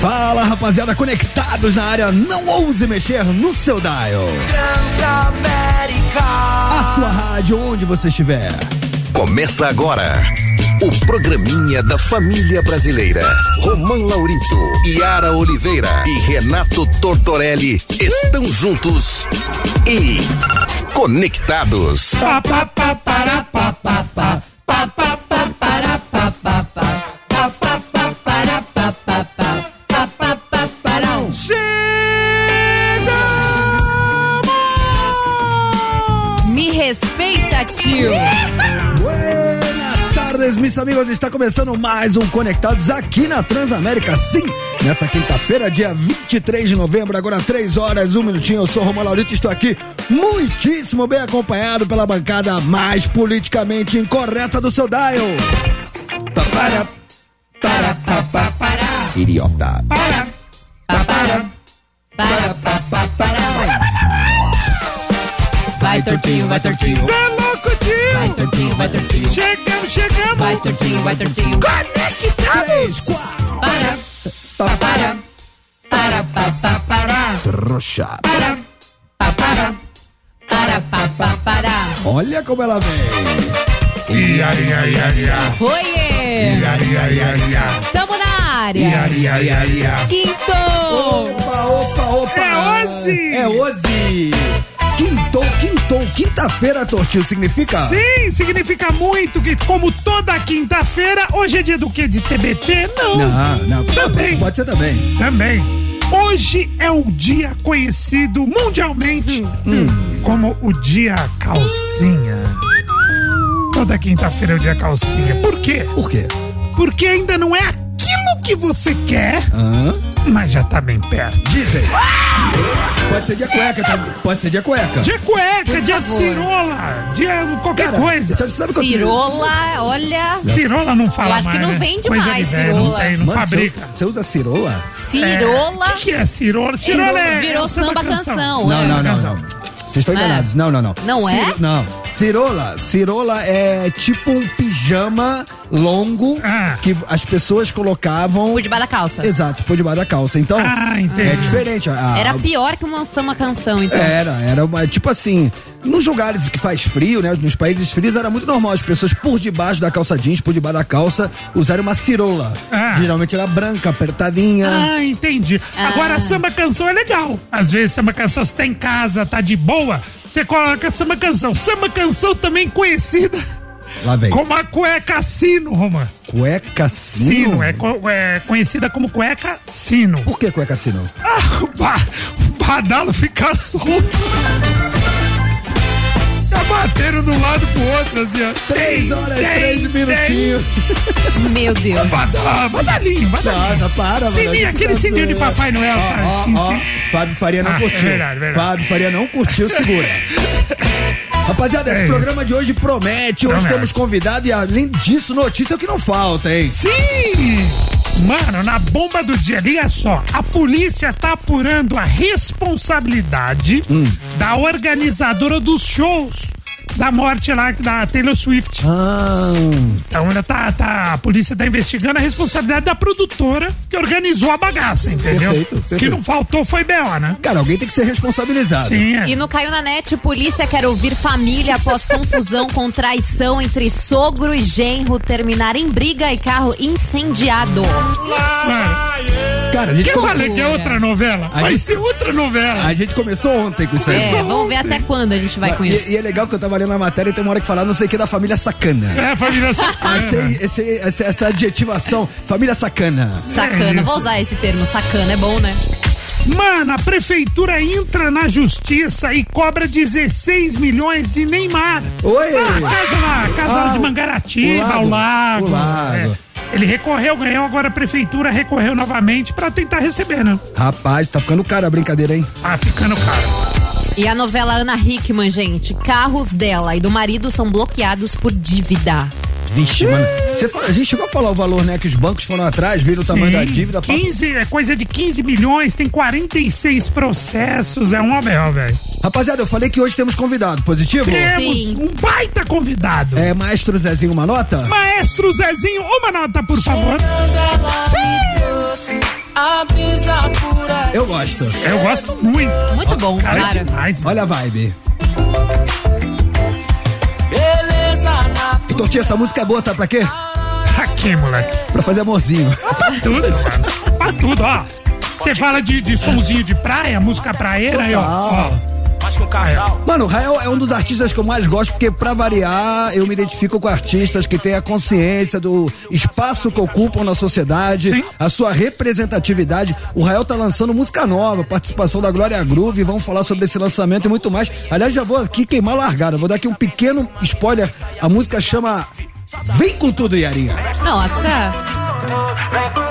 Fala rapaziada, conectados na área, não ouse mexer no seu dial. Transamérica. A sua rádio, onde você estiver. Começa agora o programinha da família brasileira. Romã Laurito, Yara Oliveira e Renato Tortorelli estão juntos e conectados. Pa, pa, pa, para, pa, pa, pa. Pa, pa, pa, para, tio. Buenas tardes, meus amigos. Está começando mais um Conectados aqui na Transamérica. Sim, nessa quinta-feira, dia 23 de novembro, agora 3 horas, 1 minutinho. Eu sou Romulo Laurito e estou aqui muitíssimo bem acompanhado pela bancada mais politicamente incorreta do seu dial. Para, para, para, para, para. Idiota. Para. Pa, para, para, pa, pa, para. Vai, tortinho, vai, tortinho. Cê é louco, tio. Vai, tortinho, vai, tortinho. Chegamos, chegamos. Vai, tortinho, vai, tortinho. Conectados. 3, 4, Para, pa, para. Para, pa, pa, para. trouxa. Para, pa, para. Para, pa, pa, para. Olha como ela vem. Ia, ia, ia, ia. Oiê! Ia, ia, ia, ia. Tamo na área. Ia, ia, ia, ia. Quinto! Opa, opa, opa! É hoje! É hoje! Quintou, quintou, quinta-feira, Tortinho, significa? Sim, significa muito que, como toda quinta-feira, hoje é dia do quê? De TBT? Não. Não, não, Também. pode ser também. Também. Hoje é o dia conhecido mundialmente como o dia calcinha. Toda quinta-feira é o dia calcinha. Por quê? Por quê? Porque ainda não é aquilo que você quer, Hã? Mas já tá bem perto. Dizem. Pode ser dia cueca, tá? Pode ser dia cueca. Dia cueca, Por dia favor. cirola, dia qualquer Cara, coisa. Você sabe que eu tenho- Cirola, olha. Cirola não fala Eu acho que mais, não né? vende Coisa mais de velho, cirola. Não tem, não Mano, fabrica. Você, usa cirola? Cirola. O que, que é cirola? Cirola é Virou é samba canção, Não, é. não, não, não. Vocês estão É. enganados. Não, não, não. Não é? Não. Cirola. Cirola é tipo um pijama longo Ah. que as pessoas colocavam. Por debaixo da calça. Exato, por debaixo da calça. Então, Ah, é diferente. A- Era a- pior que uma samba canção, então. Era, era uma, tipo assim, nos lugares que faz frio, né, nos países frios, era muito normal as pessoas por debaixo da calça jeans, por debaixo da calça, usarem uma cirola. Ah. Geralmente era branca, apertadinha. Ah, entendi. Ah. Agora, samba canção é legal. Às vezes, samba canção, você tá em casa, tá de boa, você coloca samba canção. Samba canção também conhecida Lá vem. como a cueca sino, Romã. Cueca sino? Sino, é, co- é conhecida como cueca sino. Por que cueca sino? Ah, o, ba o badalo fica solto. Tá batendo de um lado pro outro, assim, ó. Três horas, Tem, três tem. minutinhos. Meu Deus. Badalo, badalinho, badalinho. Nossa, para, mano. Sininho, aquele sininho de Papai Noel, sabe? Ó, Tim, ó, ó. Fábio Faria não Ah, é curtiu. verdade, verdade. Fábio Faria não curtiu, segura. Rapaziada, esse É programa de hoje promete. Hoje Promete. temos convidado e, além disso, notícia que não falta, hein? Sim! Mano, na bomba do dia, liga só. A polícia tá apurando a responsabilidade Hum. da organizadora dos shows da morte lá da Taylor Swift. Ah, Então ainda tá, tá, a polícia tá investigando a responsabilidade da produtora que organizou a bagaça, entendeu? Perfeito, O que perfeito. não faltou foi B.O., né? cara, alguém tem que ser responsabilizado. Sim, é. E no Caiu na Net, polícia quer ouvir família após confusão com traição entre sogro e genro terminar em briga e carro incendiado. Mano, Cara, a gente, que eu falei que é outra novela? A Vai gente- ser outra novela. a gente começou ontem com isso aí. É, vamos ver até quando a gente vai com E- isso. E, é legal que eu tava lendo a matéria e tem uma hora que falar não sei o que da família sacana. É, família sacana. Achei esse- essa, essa adjetivação, família sacana. Sacana, É vou usar esse termo, sacana, é bom, né? Mano, a prefeitura entra na justiça e cobra 16 milhões de Neymar. Oi! Ah, casa lá, casa Ah, de Mangaratiba, o lago, o lago. o lago. É. Ele recorreu, ganhou, agora a prefeitura recorreu novamente pra tentar receber, né? Rapaz, tá ficando cara a brincadeira, hein? Ah, ficando caro. E a novela Ana Hickman, gente, carros dela e do marido são bloqueados por dívida. Vixe, mano. Você fala- a gente chegou a falar o valor, né? Que os bancos foram atrás, viram o tamanho da dívida. pra- 15, é coisa de 15 milhões, tem 46 processos, é um abel, velho. Rapaziada, eu falei que hoje temos convidado. Positivo? Temos Sim. um baita convidado. É, Maestro Zezinho, uma nota? Maestro Zezinho, uma nota, por favor. Chegando ela Eu gosto. Eu gosto muito. Muito bom, Cara, é cara. demais, mano. Olha a vibe. Beleza natural. E Tortinha, essa música é boa, sabe pra quê? Aqui, moleque. Pra fazer amorzinho. Pra tudo, mano. Pra tudo, ó. Você fala de, de somzinho de praia, música praeira, aí, ó. Total. Ó. Mas com casal. Mano, o Rael é um dos artistas que eu mais gosto, porque pra variar, eu me identifico com artistas que têm a consciência do espaço que ocupam na sociedade, Sim. a sua representatividade. O Rael tá lançando música nova, participação da Glória Groove, vamos falar sobre esse lançamento e muito mais. Aliás, já vou aqui queimar a largada, vou dar aqui um pequeno spoiler. A música chama Vem com tudo, Yarinha. Nossa.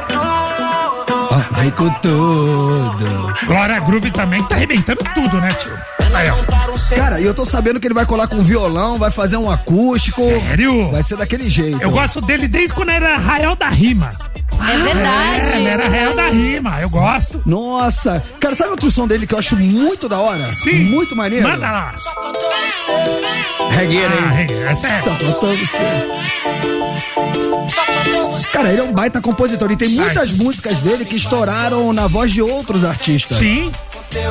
Vem com tudo. Glória Groove também tá arrebentando tudo, né, tio? Aí, ó. Cara, e eu tô sabendo que ele vai colar com violão, vai fazer um acústico. Sério? Vai ser daquele jeito. Eu gosto dele desde quando era Rael da Rima. É É, verdade. ele era Rael da Rima. Eu gosto. Nossa, cara, sabe outro som dele que eu acho muito da hora? Sim. Muito maneiro. Manda lá. só faltou você. Regueira, Ah, hein? hey, essa é. Só faltou você. Só faltou você. Cara, ele é um baita compositor e tem muitas músicas dele que estouraram na voz de outros artistas. Sim.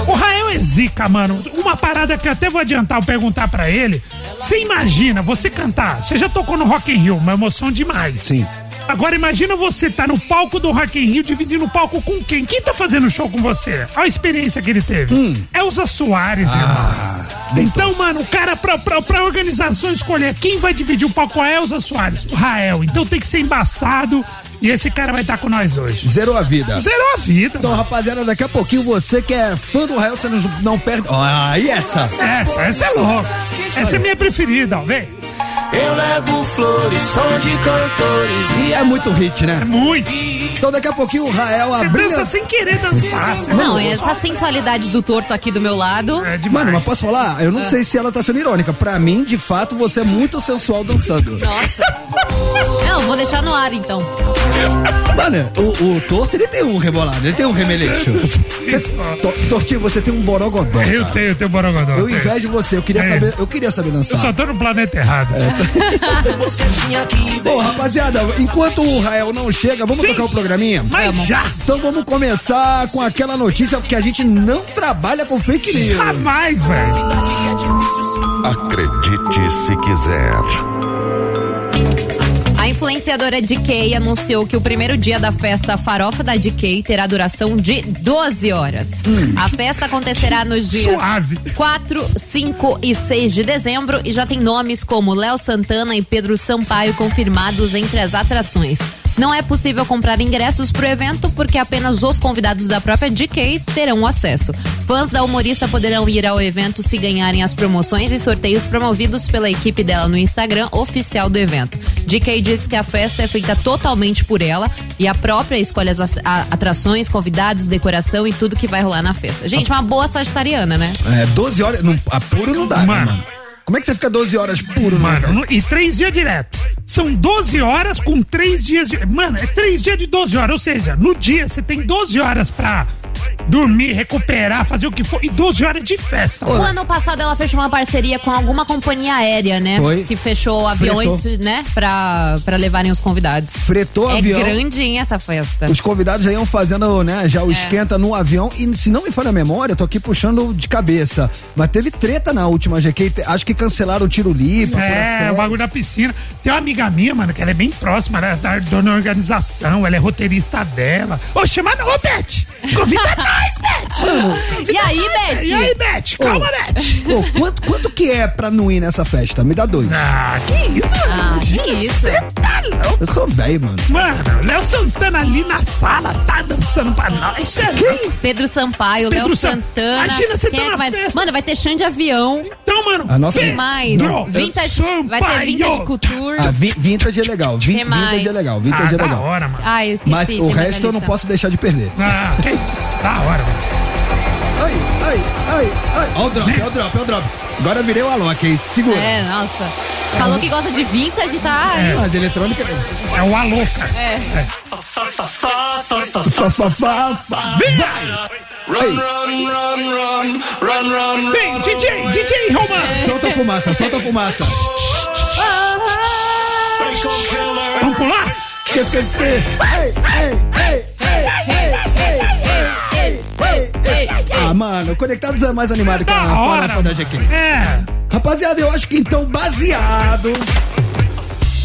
O Rael é zica, mano. Uma parada que eu até vou adiantar, eu perguntar pra ele. Você imagina, você cantar. Você já tocou no Rock in Rio, uma emoção demais. Sim. Agora imagina você tá no palco do Rock in Rio, dividindo o palco com quem? Quem tá fazendo show com você? Olha a experiência que ele teve. Elza Soares, irmão. deitou. Então, mano, o cara, pra, pra, pra organização escolher quem vai dividir o palco com a Elza Soares? O Rael. Então tem que ser embaçado. E esse cara vai estar com nós hoje. Zerou a vida. Zerou a vida. Então, mano. rapaziada, daqui a pouquinho você que é fã do Rael, você não, não perde. Ó, aí essa. Essa, essa é louca. Essa é minha preferida, ó. Vem. Eu levo flores, som de cantores e É muito hit, né? Muito. Então, daqui a pouquinho o Rael Você abriu. dança sem querer dançar. Não, essa sensualidade do torto aqui do meu lado. É demais. Mano, mas posso falar? Eu não sei se ela tá sendo irônica. Pra mim, de fato, você é muito sensual dançando. Nossa. Não, vou deixar no ar então. Mano, o, o Torto, ele tem um rebolado, ele tem um remeleixo. To, Tortinho, você tem um borogodó. Eu cara. tenho, eu tenho borogodó. Eu invejo você, eu queria É. saber, eu queria saber Eu dançar. só tô no planeta errado. você tinha que ver. Bom, rapaziada, enquanto o Rael não chega, vamos Sim. tocar o programinha? Mas Vamos. já, Então vamos começar com aquela notícia que a gente não trabalha com fake news. jamais, velho. Acredite se quiser. A influenciadora DK anunciou que o primeiro dia da festa Farofa da DK terá duração de 12 horas. A festa acontecerá nos dias Suave. 4, 5 e 6 de dezembro e já tem nomes como Léo Santana e Pedro Sampaio confirmados entre as atrações. Não é possível comprar ingressos pro evento porque apenas os convidados da própria DK terão acesso. Fãs da humorista poderão ir ao evento se ganharem as promoções e sorteios promovidos pela equipe dela no Instagram oficial do evento. DK disse que a festa é feita totalmente por ela e a própria escolhe as atrações, convidados, decoração e tudo que vai rolar na festa. Gente, uma boa sagitariana, né? É, 12 horas, não, a puro não dá, né, Mano. Como é que você fica 12 horas puro, Mano, mano? no- e três dias direto. São 12 horas com três dias de. Mano, é três dias de 12 horas. Ou seja, no dia você tem 12 horas pra dormir, recuperar, fazer o que for. E 12 horas de festa. O ano passado ela fechou uma parceria com alguma companhia aérea, né? Foi. Que fechou aviões, Fretou. né? Pra, pra levarem os convidados. Fretou é avião. grandinha essa festa. Os convidados já iam fazendo, né, É. já o esquenta no avião. E se não me falha a memória, eu tô aqui puxando de cabeça. Mas teve treta na última GQ. Acho que cancelaram o tiro livre. É, o bagulho da piscina. Tem uma amiga minha, mano, que ela é bem próxima, ela é da dona organização, ela é roteirista dela. Ô, chama não, ô, Beth! Convida nós, Beth! E aí, Beth? E aí, Beth? Calma, Beth! Pô, quanto, quanto que é pra não ir nessa festa? Me dá dois. Ah, que isso, mano? Ah, que isso? Você tá louco? Eu sou velho, mano. Mano, Léo Santana ali na sala, tá dançando pra nós. Cê é louco? Pedro Sampaio, Léo Santana. Imagina você Quem tá é vai... festa. Mano, vai ter chão de avião. Então, mano. A nossa- Quem mais? Pedro Vintage, vai ter Sampaio. Vintage Couture. Ah, vi- vintage é legal. Vi- vintage é legal. Ah, Vintage é da legal. hora, mano. Ah, eu esqueci. Mas tem o resto eu não posso deixar de perder. Ah, que isso. Da hora, mano. Ai, ai, ai, ai. Ó o drop, ó o drop, ó o drop. Agora eu virei o Alok, hein? Segura. É, nossa. Falou que gosta de vintage, tá? É. Ah, de eletrônica. É o alô, cara. É. Fá, fá, fá, fá. Ai, Vem, DJ, DJ Romano. solta a fumaça, solta a fumaça. Vamos pular? Ei, ei, ei, ei. Mano. Conectados é mais animado que a hora, farofa da. GQ. É. Rapaziada, eu acho que então, baseado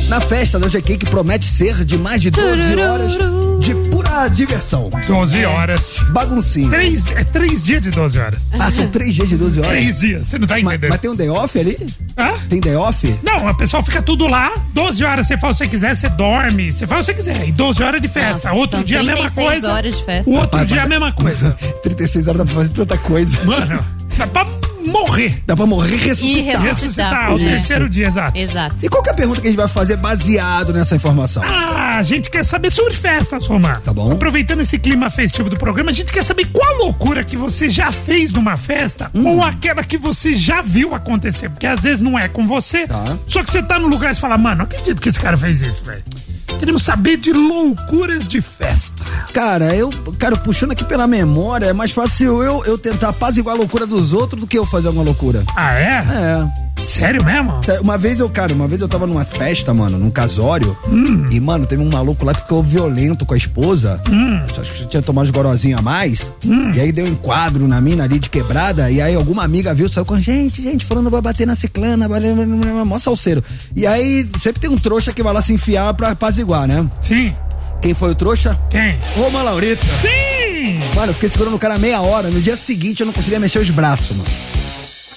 na festa da GQ, que promete ser de mais de 12 horas de pura diversão. 12 horas. Baguncinha. Três, é três dias de 12 horas. Ah, são três dias de 12 horas? Três dias, você não tá Mas, entendendo. mas tem um day off ali? Hã? Tem day off? Não, a pessoa fica tudo lá, 12 horas você faz o que você quiser, você dorme, você faz o que você quiser. E 12 horas de festa. Nossa, Outro dia a mesma 36 coisa. horas de festa. O outro Rapaz, dia a mas- mesma coisa. 36 horas dá pra fazer tanta coisa. Mano, dá pra morrer. Dá pra morrer e ressuscitar. E ressuscitar. Ressuscitar, o É. terceiro dia, exato. Exato. E qual que é a pergunta que a gente vai fazer baseado nessa informação? Ah, a gente quer saber sobre festas, Romar. Tá bom. Aproveitando esse clima festivo do programa, a gente quer saber qual loucura que você já fez numa festa Hum. ou aquela que você já viu acontecer. Porque às vezes não é com você, Tá. só que você tá no lugar e você fala, mano, não acredito que esse cara fez isso, velho. Queremos saber de loucuras de festa. Cara, eu, cara, puxando aqui pela memória, é mais fácil eu, eu tentar apaziguar a loucura dos outros do que eu fazer alguma loucura. Ah, é? É. Sério mesmo? Uma vez eu, cara, uma vez eu tava numa festa, mano, num casório. E, mano, teve um maluco lá que ficou violento com a esposa. Acho que tinha tomado uns gorozinhos a mais. E aí deu um enquadro na mina ali de quebrada. E aí alguma amiga viu, saiu com gente, gente, falando vai bater na ciclana, vai- mó salseiro. E aí sempre tem um trouxa que vai lá se enfiar pra apaziguar, né? Sim. Quem foi o trouxa? Quem? Roma Laurita. Sim! Mano, eu fiquei segurando o cara meia hora. No dia seguinte eu não conseguia mexer os braços, mano.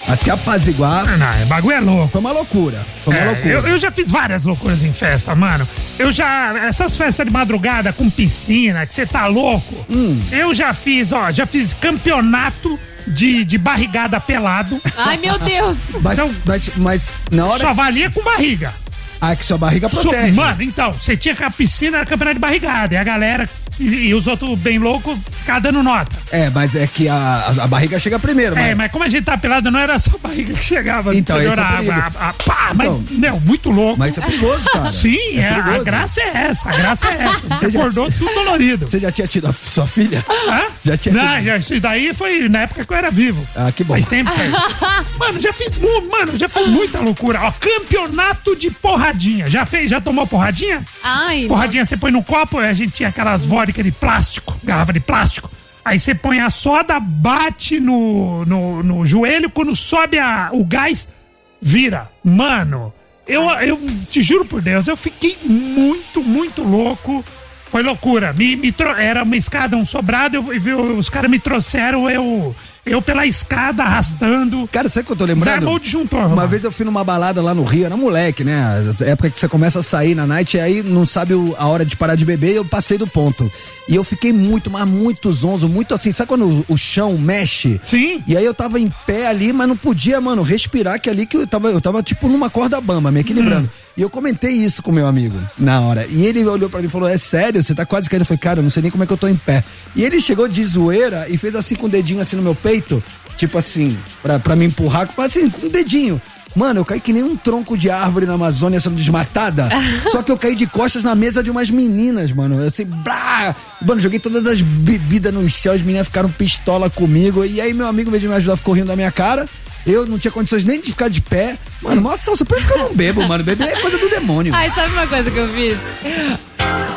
Até apaziguar. Ah, Não, é bagulho é louco. Foi uma loucura. Foi uma É, loucura. eu, eu já fiz várias loucuras em festa, mano. Eu já. Essas festas de madrugada com piscina, que você tá louco. Hum. Eu já fiz, ó, já fiz campeonato de, de barrigada pelado. Ai, meu Deus. Mas, Então- mas, mas na hora. Só valia com barriga. Ah, que sua barriga So- protege. mano, então, você tinha que a piscina era campeonato de barrigada. E a galera e, e os outros bem loucos ficavam dando nota. É, mas é que a, a, a barriga chega primeiro, É, mas. mas como a gente tá pelado, não era só a barriga que chegava. Então, esse é perigo. a- a- a- pá, Então. mas, meu, muito louco. Mas isso é perigoso, cara. Sim, é, a perigoso. graça é essa, a graça é essa. Você Você já- acordou tudo dolorido. Você já tinha tido a sua filha? Hã? Já tinha Não, tido- isso daí foi na época que eu era vivo. Ah, que bom. Faz tempo. cara. mano, já fiz, mano, já fiz muita loucura. Ó, campeonato de porradinha. Já fez? Já tomou porradinha? Ai, Porradinha, nossa. você põe no copo, a gente tinha aquelas vodka de plástico, garrafa de plástico. Aí você põe a soda, bate no, no, no joelho, quando sobe a, o gás, vira. Mano, eu, eu te juro por Deus, eu fiquei muito, muito louco. Foi loucura. Me, me Era uma escada, um sobrado, eu, eu- os caras me trouxeram, eu, eu pela escada arrastando. Cara, sabe o que eu tô lembrando? Desarmou o disjuntor, Uma Romano. vez eu fui numa balada lá no Rio, era moleque, né? Época que você começa a sair na night e aí não sabe a hora de parar de beber e eu passei do ponto. E eu fiquei muito, mas muito zonzo, muito assim. Sabe quando o, o chão mexe? Sim. E aí eu tava em pé ali, mas não podia, mano, respirar, que ali que eu tava, eu tava tipo numa corda bamba, me equilibrando. E eu comentei isso com meu amigo na hora. E ele olhou pra mim e falou: É sério, você tá quase caindo. Eu falei, cara, eu não sei nem como é que eu tô em pé. E ele chegou de zoeira e fez assim com o dedinho assim no meu peito, tipo assim, pra, pra me empurrar, assim, com o dedinho. Mano, eu caí que nem um tronco de árvore na Amazônia sendo desmatada. só que eu caí de costas na mesa de umas meninas, mano. Assim, brá! Mano, joguei todas as bebidas no chão, as meninas ficaram pistola comigo. E aí meu amigo, em vez de me ajudar, ficou rindo da minha cara. Eu não tinha condições nem de ficar de pé. Mano, mó salsa, por isso que eu não bebo, mano. Beber é coisa do demônio. Ai, sabe uma coisa que eu fiz?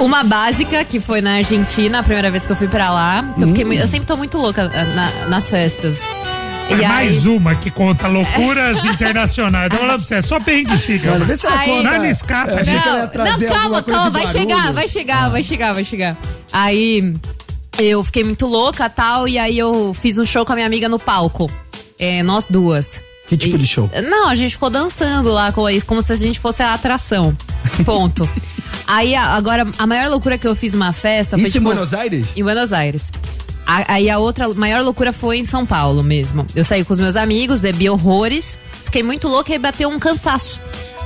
Uma básica, que foi na Argentina, a primeira vez que eu fui pra lá. Eu, fiquei, mui- eu sempre tô muito louca ah, na- nas festas. É E mais aí, uma que conta loucuras internacionais. Tô falando pra você, é só perrengue chica. Vê se ela Aí- conta. Nada escapa, Não, não, calma, calma, vai chegar, vai chegar, vai chegar, vai chegar. Aí eu fiquei muito louca tal, e aí eu fiz um show com a minha amiga no palco. É, nós duas. Que tipo de show? Não, a gente ficou dançando lá com isso, como se a gente fosse a atração. Ponto. aí agora, a maior loucura que eu fiz numa festa foi Isso em tipo, Buenos Aires? em Buenos Aires. Aí a outra maior loucura foi em São Paulo mesmo. Eu saí com os meus amigos, bebi horrores, fiquei muito louca e bateu um cansaço.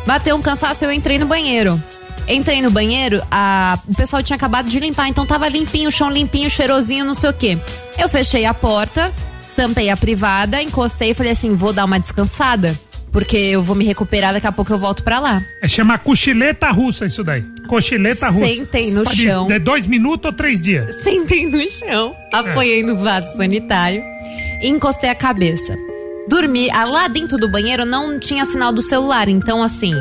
Bateu um cansaço e eu entrei no banheiro. Entrei no banheiro, a- o pessoal tinha acabado de limpar, então tava limpinho, o chão limpinho, cheirosinho, não sei o quê. Eu fechei a porta, tampei a privada, encostei e falei assim: vou dar uma descansada, porque eu vou me recuperar, daqui a pouco eu volto pra lá. É chama cochileta russa isso daí. Cochileta russa. Sentei no Pode- chão. De dois minutos ou três dias. Sentei no chão, apoiei no vaso sanitário e encostei a cabeça. Dormi. ah, Lá dentro do banheiro não tinha sinal do celular, então assim,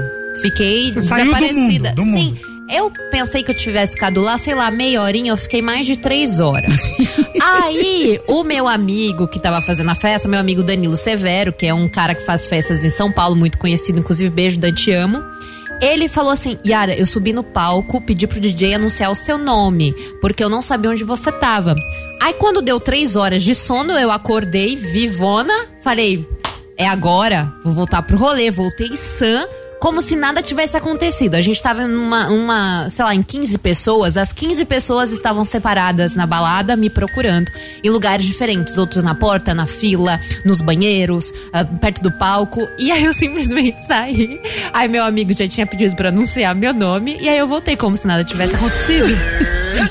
fiquei Você saiu do desaparecida. mundo, do Sim. mundo. Eu pensei que eu tivesse ficado lá, sei lá, meia horinha, eu fiquei mais de três horas. Aí, o meu amigo que tava fazendo a festa, meu amigo Danilo Severo, que é um cara que faz festas em São Paulo, muito conhecido, inclusive beijo da Te Amo. Ele falou assim: Yara, eu subi no palco, pedi pro DJ anunciar o seu nome, porque eu não sabia onde você tava. Aí, quando deu três horas de sono, eu acordei, vivona, falei: é agora, vou voltar pro rolê. Voltei sã, como se nada tivesse acontecido. A gente tava numa, uma, sei lá, em 15 pessoas. As 15 pessoas estavam separadas na balada, me procurando. Em lugares diferentes. Outros na porta, na fila, nos banheiros, ah, perto do palco. E aí eu simplesmente saí. Aí meu amigo já tinha pedido pra anunciar meu nome. E aí eu voltei como se nada tivesse acontecido.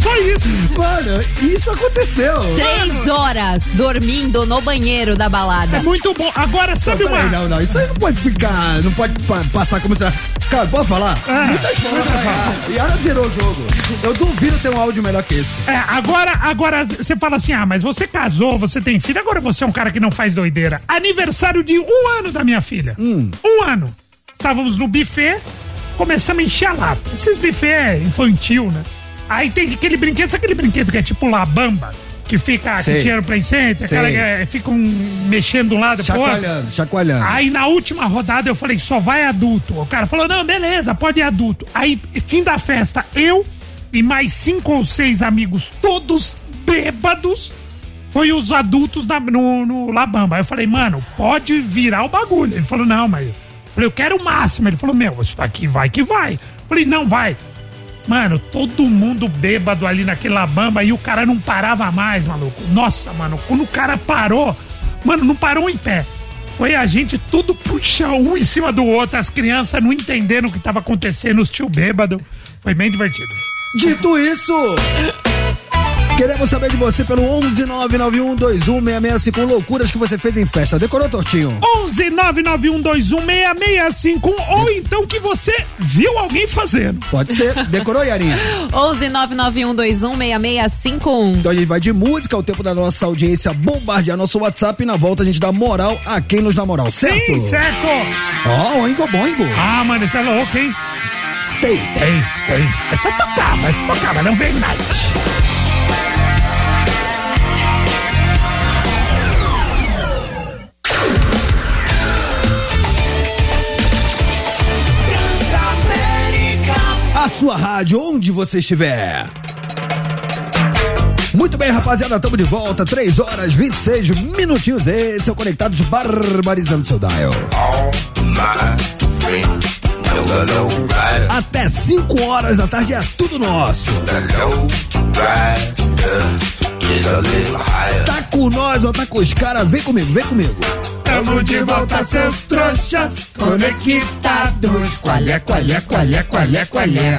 Só isso. Mano, isso aconteceu. Três horas dormindo no banheiro da balada. É muito bom. Agora, sabe Não, uma. não, não. Isso aí não pode ficar. Não pode pa- passar como se. Cara, pode falar? Ah, Muitas pode E Yara zerou o jogo. Eu duvido ter um áudio melhor que esse. É, agora, agora você fala assim: ah, mas você casou, você tem filho, agora você é um cara que não faz doideira. Aniversário de um ano da minha filha. Um ano. Estávamos no buffet, começamos a encher a lata. Esses buffet infantil, né? Aí tem aquele brinquedo, sabe aquele brinquedo que é tipo labamba? Que fica, Sei. que tira no play center, aquela que é, fica um, mexendo de um lado pro. Chacoalhando, chacoalhando. Aí na última rodada eu falei, só vai adulto. O cara falou, não, beleza, pode ir adulto. Aí, fim da festa, eu e mais cinco ou seis amigos, todos bêbados, foi os adultos no, no Labamba. Aí eu falei, mano, pode virar o bagulho. Ele falou, não, mas. Eu falei, eu quero o máximo. Ele falou, meu, isso daqui vai que vai. Eu falei, não, vai. Mano, todo mundo bêbado ali naquele Labamba e o cara não parava mais, maluco. Nossa, mano, quando o cara parou, mano, não parou em pé. Foi a gente tudo puxa um em cima do outro, as crianças não entenderam o que estava acontecendo, os tio bêbado. Foi bem divertido. Dito isso, queremos saber de você pelo 11991216651 loucuras que você fez em festa. Decorou, Tortinho? 11 991216651 ou então que você viu alguém fazendo. Pode ser. Decorou, Yarinha? 11 991216651. Então a gente vai de música, o tempo da nossa audiência bombardear nosso WhatsApp e na volta a gente dá moral a quem nos dá moral, certo? Sim, certo. Ó, oingo boingo. Ah, mano, isso é louco, hein? Stay. Tem, tem. Essa tocava, essa tocava, não vem night. Sua rádio, onde você estiver. Muito bem, rapaziada, estamos de volta. 3 horas 26 minutinhos. Esse é o Conectados Barbarizando seu dial. Até 5 horas da tarde é tudo nosso. Tá com nós ou tá com os caras? Vem comigo, vem comigo. Tamo de volta, seus trouxas conectados. Qualé, qualé, qualé, qualé, qualé.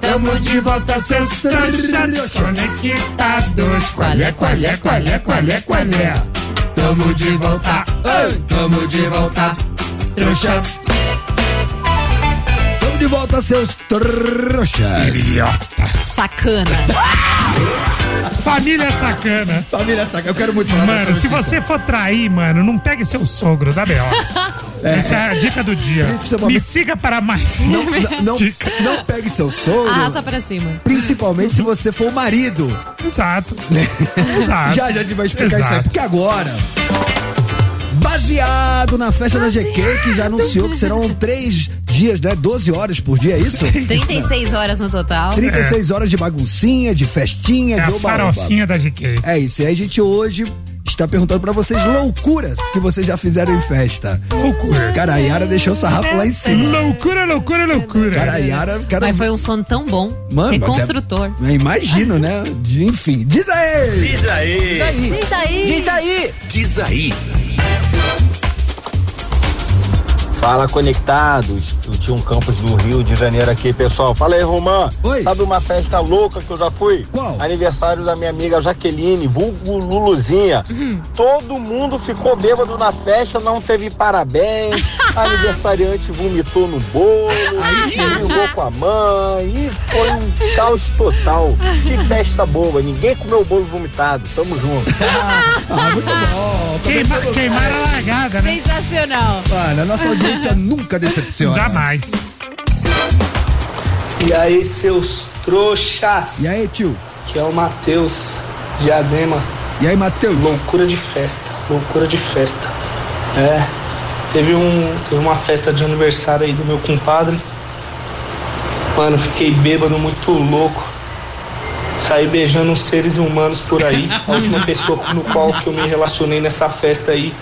Tamo de volta, seus trouxas conectados. Qualé, qualé, qualé, qualé, qualé. Tamo de volta, oi, tamo de volta, trouxa. De volta, seus trouxas. Sacana. Família sacana. Família saca, eu quero muito falar Mano, dessa se notícia. você for trair, mano, não pegue seu sogro, dá B.O. Essa é a dica do dia. Me siga para mais. Não, não, não, dicas. não pegue seu sogro, Arrasta pra cima. principalmente se você for o marido. Exato. Exato. Já já a gente vai explicar isso aí, Exato. porque agora. Baseado na festa da GQ, que já anunciou que serão três dias, né? 12 horas por dia, é isso? 36 horas no total. 36 horas de baguncinha, de festinha, É de a oba-oba. farofinha da GK. É isso, e aí a gente hoje está perguntando pra vocês loucuras que vocês já fizeram em festa. Loucura. Cara, a Yara deixou o sarrafo lá em cima. Loucura, loucura, loucura. Cara, a Yara, cara, Mas foi um sono tão bom. Mano, Reconstrutor. até- imagino, né? De- enfim, diz aí! Diz aí. Isso aí. Diz aí! Diz aí. Fala conectados, do Tio Campos do Rio de Janeiro aqui, pessoal. Fala aí, Romã. Oi. Sabe uma festa louca que eu já fui? Qual? Aniversário da minha amiga Jaqueline, vulgo Luluzinha. Todo mundo ficou bêbado na festa, não teve parabéns. A aniversariante vomitou no bolo, brigou com a mãe e foi um caos total. Que festa boa, ninguém comeu bolo vomitado. Tamo junto. Ah, muito bom. Queima, queimaram a largada, né? Sensacional. Mano, a nossa audiência nunca decepciona. Jamais. E aí, seus trouxas. E aí, tio? Que é o Matheus Diadema. E aí, Matheus? Loucura de festa, loucura de festa. É, teve, um, teve uma festa de aniversário aí do meu compadre. Mano, fiquei bêbado, muito louco. Saí beijando uns seres humanos por aí. A última pessoa no qual que eu me relacionei nessa festa aí.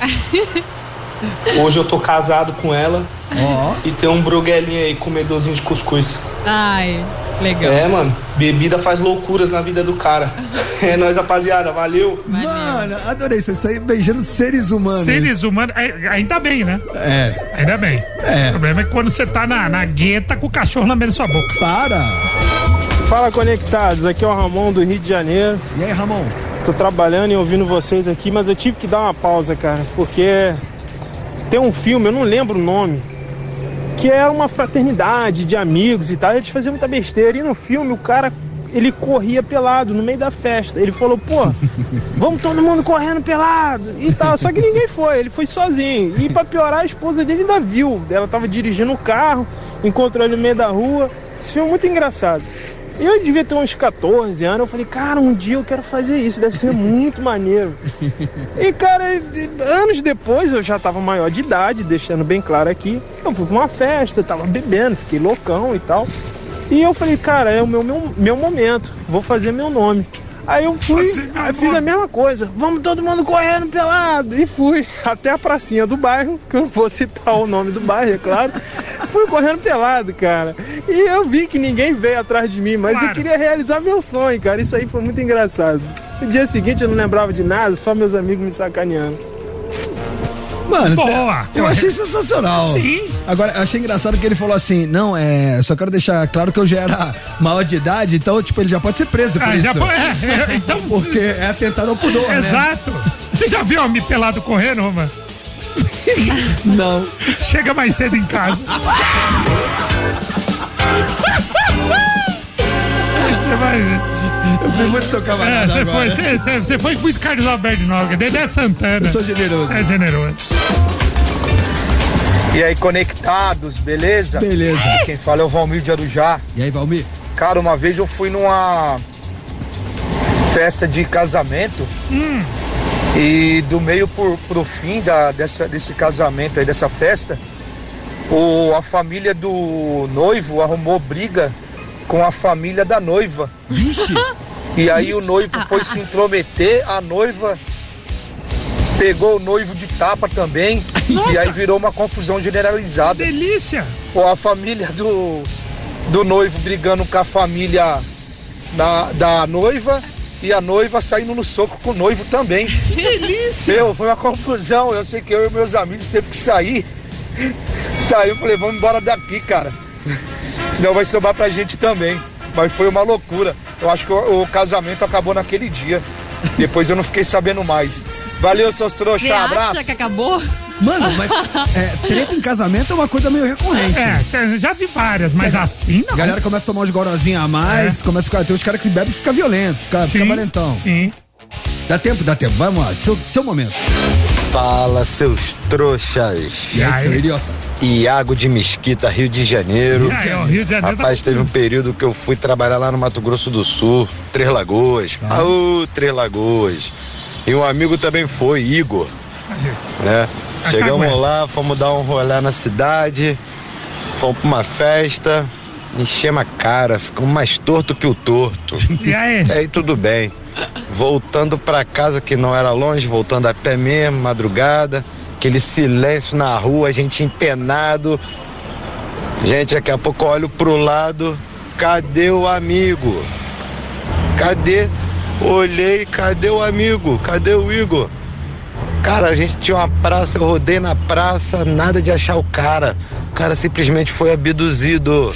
Hoje eu tô casado com ela. Ó. E tem um broguelinho aí, comedorzinho de cuscuz. Ai, legal. É, mano, bebida faz loucuras na vida do cara. É nóis, rapaziada, valeu. Mano, adorei. Você sair beijando seres humanos. Seres humanos. Ainda bem, né? É. Ainda bem. É. O problema é que quando você tá na, na gueta com o cachorro lambendo sua boca. Para. Fala conectados, aqui é o Ramon do Rio de Janeiro. E aí, Ramon? Tô trabalhando e ouvindo vocês aqui, mas eu tive que dar uma pausa, cara, porque tem um filme, eu não lembro o nome, que era uma fraternidade de amigos e tal. Eles faziam muita besteira e no filme o cara ele corria pelado no meio da festa. Ele falou, pô, vamos todo mundo correndo pelado e tal. Só que ninguém foi, ele foi sozinho. E pra piorar, a esposa dele ainda viu. Ela tava dirigindo o carro, encontrou ele no meio da rua. Esse filme é muito engraçado. Eu devia ter uns 14 anos. Eu falei, cara, um dia eu quero fazer isso, deve ser muito maneiro. E, cara, anos depois eu já tava maior de idade, deixando bem claro aqui. Eu fui pra uma festa, tava bebendo, fiquei loucão e tal. E eu falei, cara, é o meu, meu, meu momento, vou fazer meu nome. Aí eu fui, aí fiz a mesma coisa, vamos todo mundo correndo pelado. E fui até a pracinha do bairro, que eu não vou citar o nome do bairro, é claro. fui correndo pelado, cara. E eu vi que ninguém veio atrás de mim, mas eu Claro. queria realizar meu sonho, cara. Isso aí foi muito engraçado. No dia seguinte eu não lembrava de nada, só meus amigos me sacaneando. Mano, Boa. cê- eu achei sensacional. Sim. Agora, eu achei engraçado que ele falou assim: não, é. Só quero deixar claro que eu já era maior de idade, então, tipo, ele já pode ser preso por Ah, isso. já foi- é, é, então. Porque é atentado ao pudor, né? Exato. Você já viu homem pelado correndo, Roma? Não. Chega mais cedo em casa. Você vai ver. Eu fui muito seu É, camarada você foi, você, foi com muito Carlos Alberto Noga, Dedé Santana. Eu sou generoso. Você é generoso. E aí, conectados, beleza? Beleza. Quem fala é o Valmir de Arujá. E aí, Valmir? Cara, uma vez eu fui numa festa de casamento e do meio por, pro fim da, dessa, desse casamento aí, dessa festa, o, a família do noivo arrumou briga com a família da noiva. Vixe. E aí o noivo foi se intrometer, a noiva pegou o noivo de tapa também. Nossa. E aí virou uma confusão generalizada. Delícia. Ou a família do, do noivo brigando com a família da, da noiva e a noiva saindo no soco com o noivo também. Que delícia. Meu, foi uma confusão. Eu sei que eu e meus amigos teve que sair. Saiu, falei, vamos embora daqui, cara. Senão vai sobrar pra gente também. Mas foi uma loucura. Eu acho que o, o casamento acabou naquele dia. Depois eu não fiquei sabendo mais. Valeu, seus trouxas. Você Abraço. acha que acabou? Mano, mas é, treta em casamento é uma coisa meio recorrente. É, já vi várias, mas assim não. A galera começa a tomar uns gorozinhos a mais, começa a ficar. Tem uns caras que bebem e fica violento, fica, fica Sim, valentão. Sim. Dá tempo, dá tempo. Vamos lá, seu, seu momento. Fala, seus trouxas. E E aí? seu idiota? Iago de Mesquita, Rio de Janeiro. E aí, ó, Rio de Janeiro tá- Rapaz, teve um período que eu fui trabalhar lá no Mato Grosso do Sul, Três Lagoas. Ah. Aô, Três Lagoas. E um amigo também foi, Igor, né? A Chegamos lá, fomos dar um rolê na cidade, fomos pra uma festa, enchemos a cara, ficamos mais torto que o torto. E aí? Aí tudo bem. Voltando pra casa que não era longe, voltando a pé mesmo, madrugada, aquele silêncio na rua, a gente empenado. Gente, daqui a pouco eu olho pro lado, cadê o amigo? Cadê? Olhei, cadê o amigo? Cadê o Igor? Cara, a gente tinha uma praça, eu rodei na praça, nada de achar o cara. O cara simplesmente foi abduzido.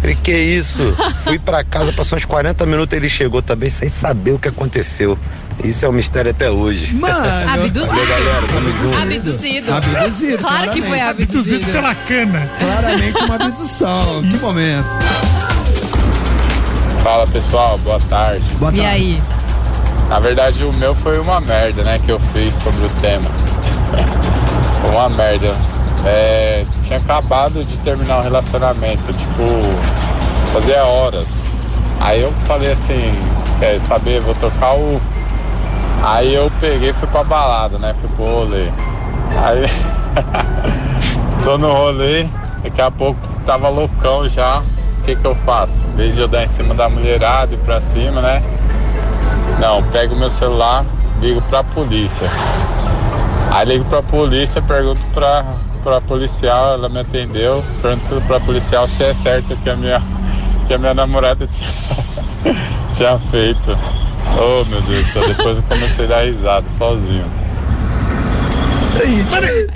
Falei, que isso? Fui pra casa, passou uns 40 minutos, ele chegou também sem saber o que aconteceu. Isso é um mistério até hoje. Mano! Abduzido. Valeu, galera, tamo junto. Abduzido. Abduzido, Claro que foi claramente. Abduzido abduzido. pela cana. Claramente uma abdução. que momento. Fala pessoal, boa tarde. Boa E tarde. aí? Na verdade o meu foi uma merda, né, que eu fiz sobre o tema. Foi uma merda. É, tinha acabado de terminar o relacionamento, tipo, fazia horas. Aí eu falei assim, quer saber, vou tocar o. Aí eu peguei fui pra balada, né? Fui pro rolê. Aí tô no rolê, daqui a pouco tava loucão já. O que que eu faço? Em vez de eu dar em cima da mulherada e pra cima, né? Não, pego meu celular, ligo pra polícia. Aí ligo pra polícia, pergunto pra, pra policial, ela me atendeu, pergunto pra policial se é certo que a minha, que a minha namorada tinha, tinha feito. Oh meu Deus do céu, depois eu comecei a dar risada sozinho.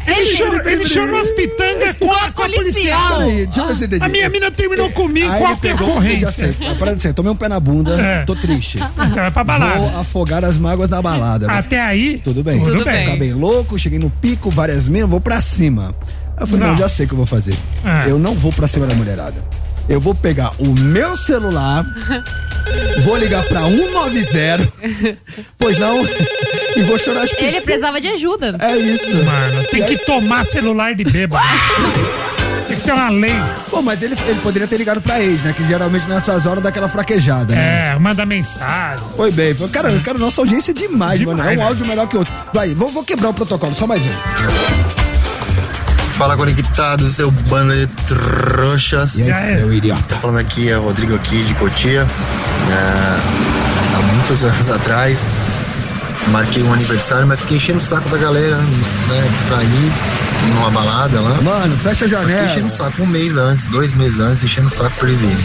Ele, chorou, ele chorou as pitangas com, a, com a policial. Peraí, deixa eu ver se eu entendi. A minha mina terminou comigo, Aí ele é a pegou, eu já ocorrência? sei. A parada é assim, tomei um pé na bunda, É. tô triste. Ah, Você vai pra balada. Vou afogar as mágoas na balada. Até aí, Tudo bem. Tudo Tudo bem. Tá bem louco, cheguei no pico, várias minas, vou pra cima. Aí eu falei, não, Não. já sei o que eu vou fazer. É. Eu não vou pra cima da mulherada. Eu vou pegar o meu celular, vou ligar pra 190, pois não, e vou chorar as Ele precisava de ajuda. É isso. mano, tem que tomar celular de bêbado. tem que ter uma lei. Pô, mas ele, ele poderia ter ligado pra ex, né? Que geralmente nessas horas dá aquela fraquejada, né? É, manda mensagem. Foi bem. Foi- Cara, cara, nossa audiência é demais, Demais, mano. É um áudio melhor que outro. Vai, vou, vou quebrar o protocolo, só mais um. Fala conectado, seu bando de trouxas. E aí, Já é. seu idiota? Tô falando aqui, é o Rodrigo aqui de Cotia. É, há muitos anos atrás, marquei um aniversário, mas fiquei enchendo o saco da galera, né, pra ir numa balada lá. Mano, fecha a Fiquei janela. enchendo o saco um mês antes, dois meses antes, enchendo o saco pra eles irem.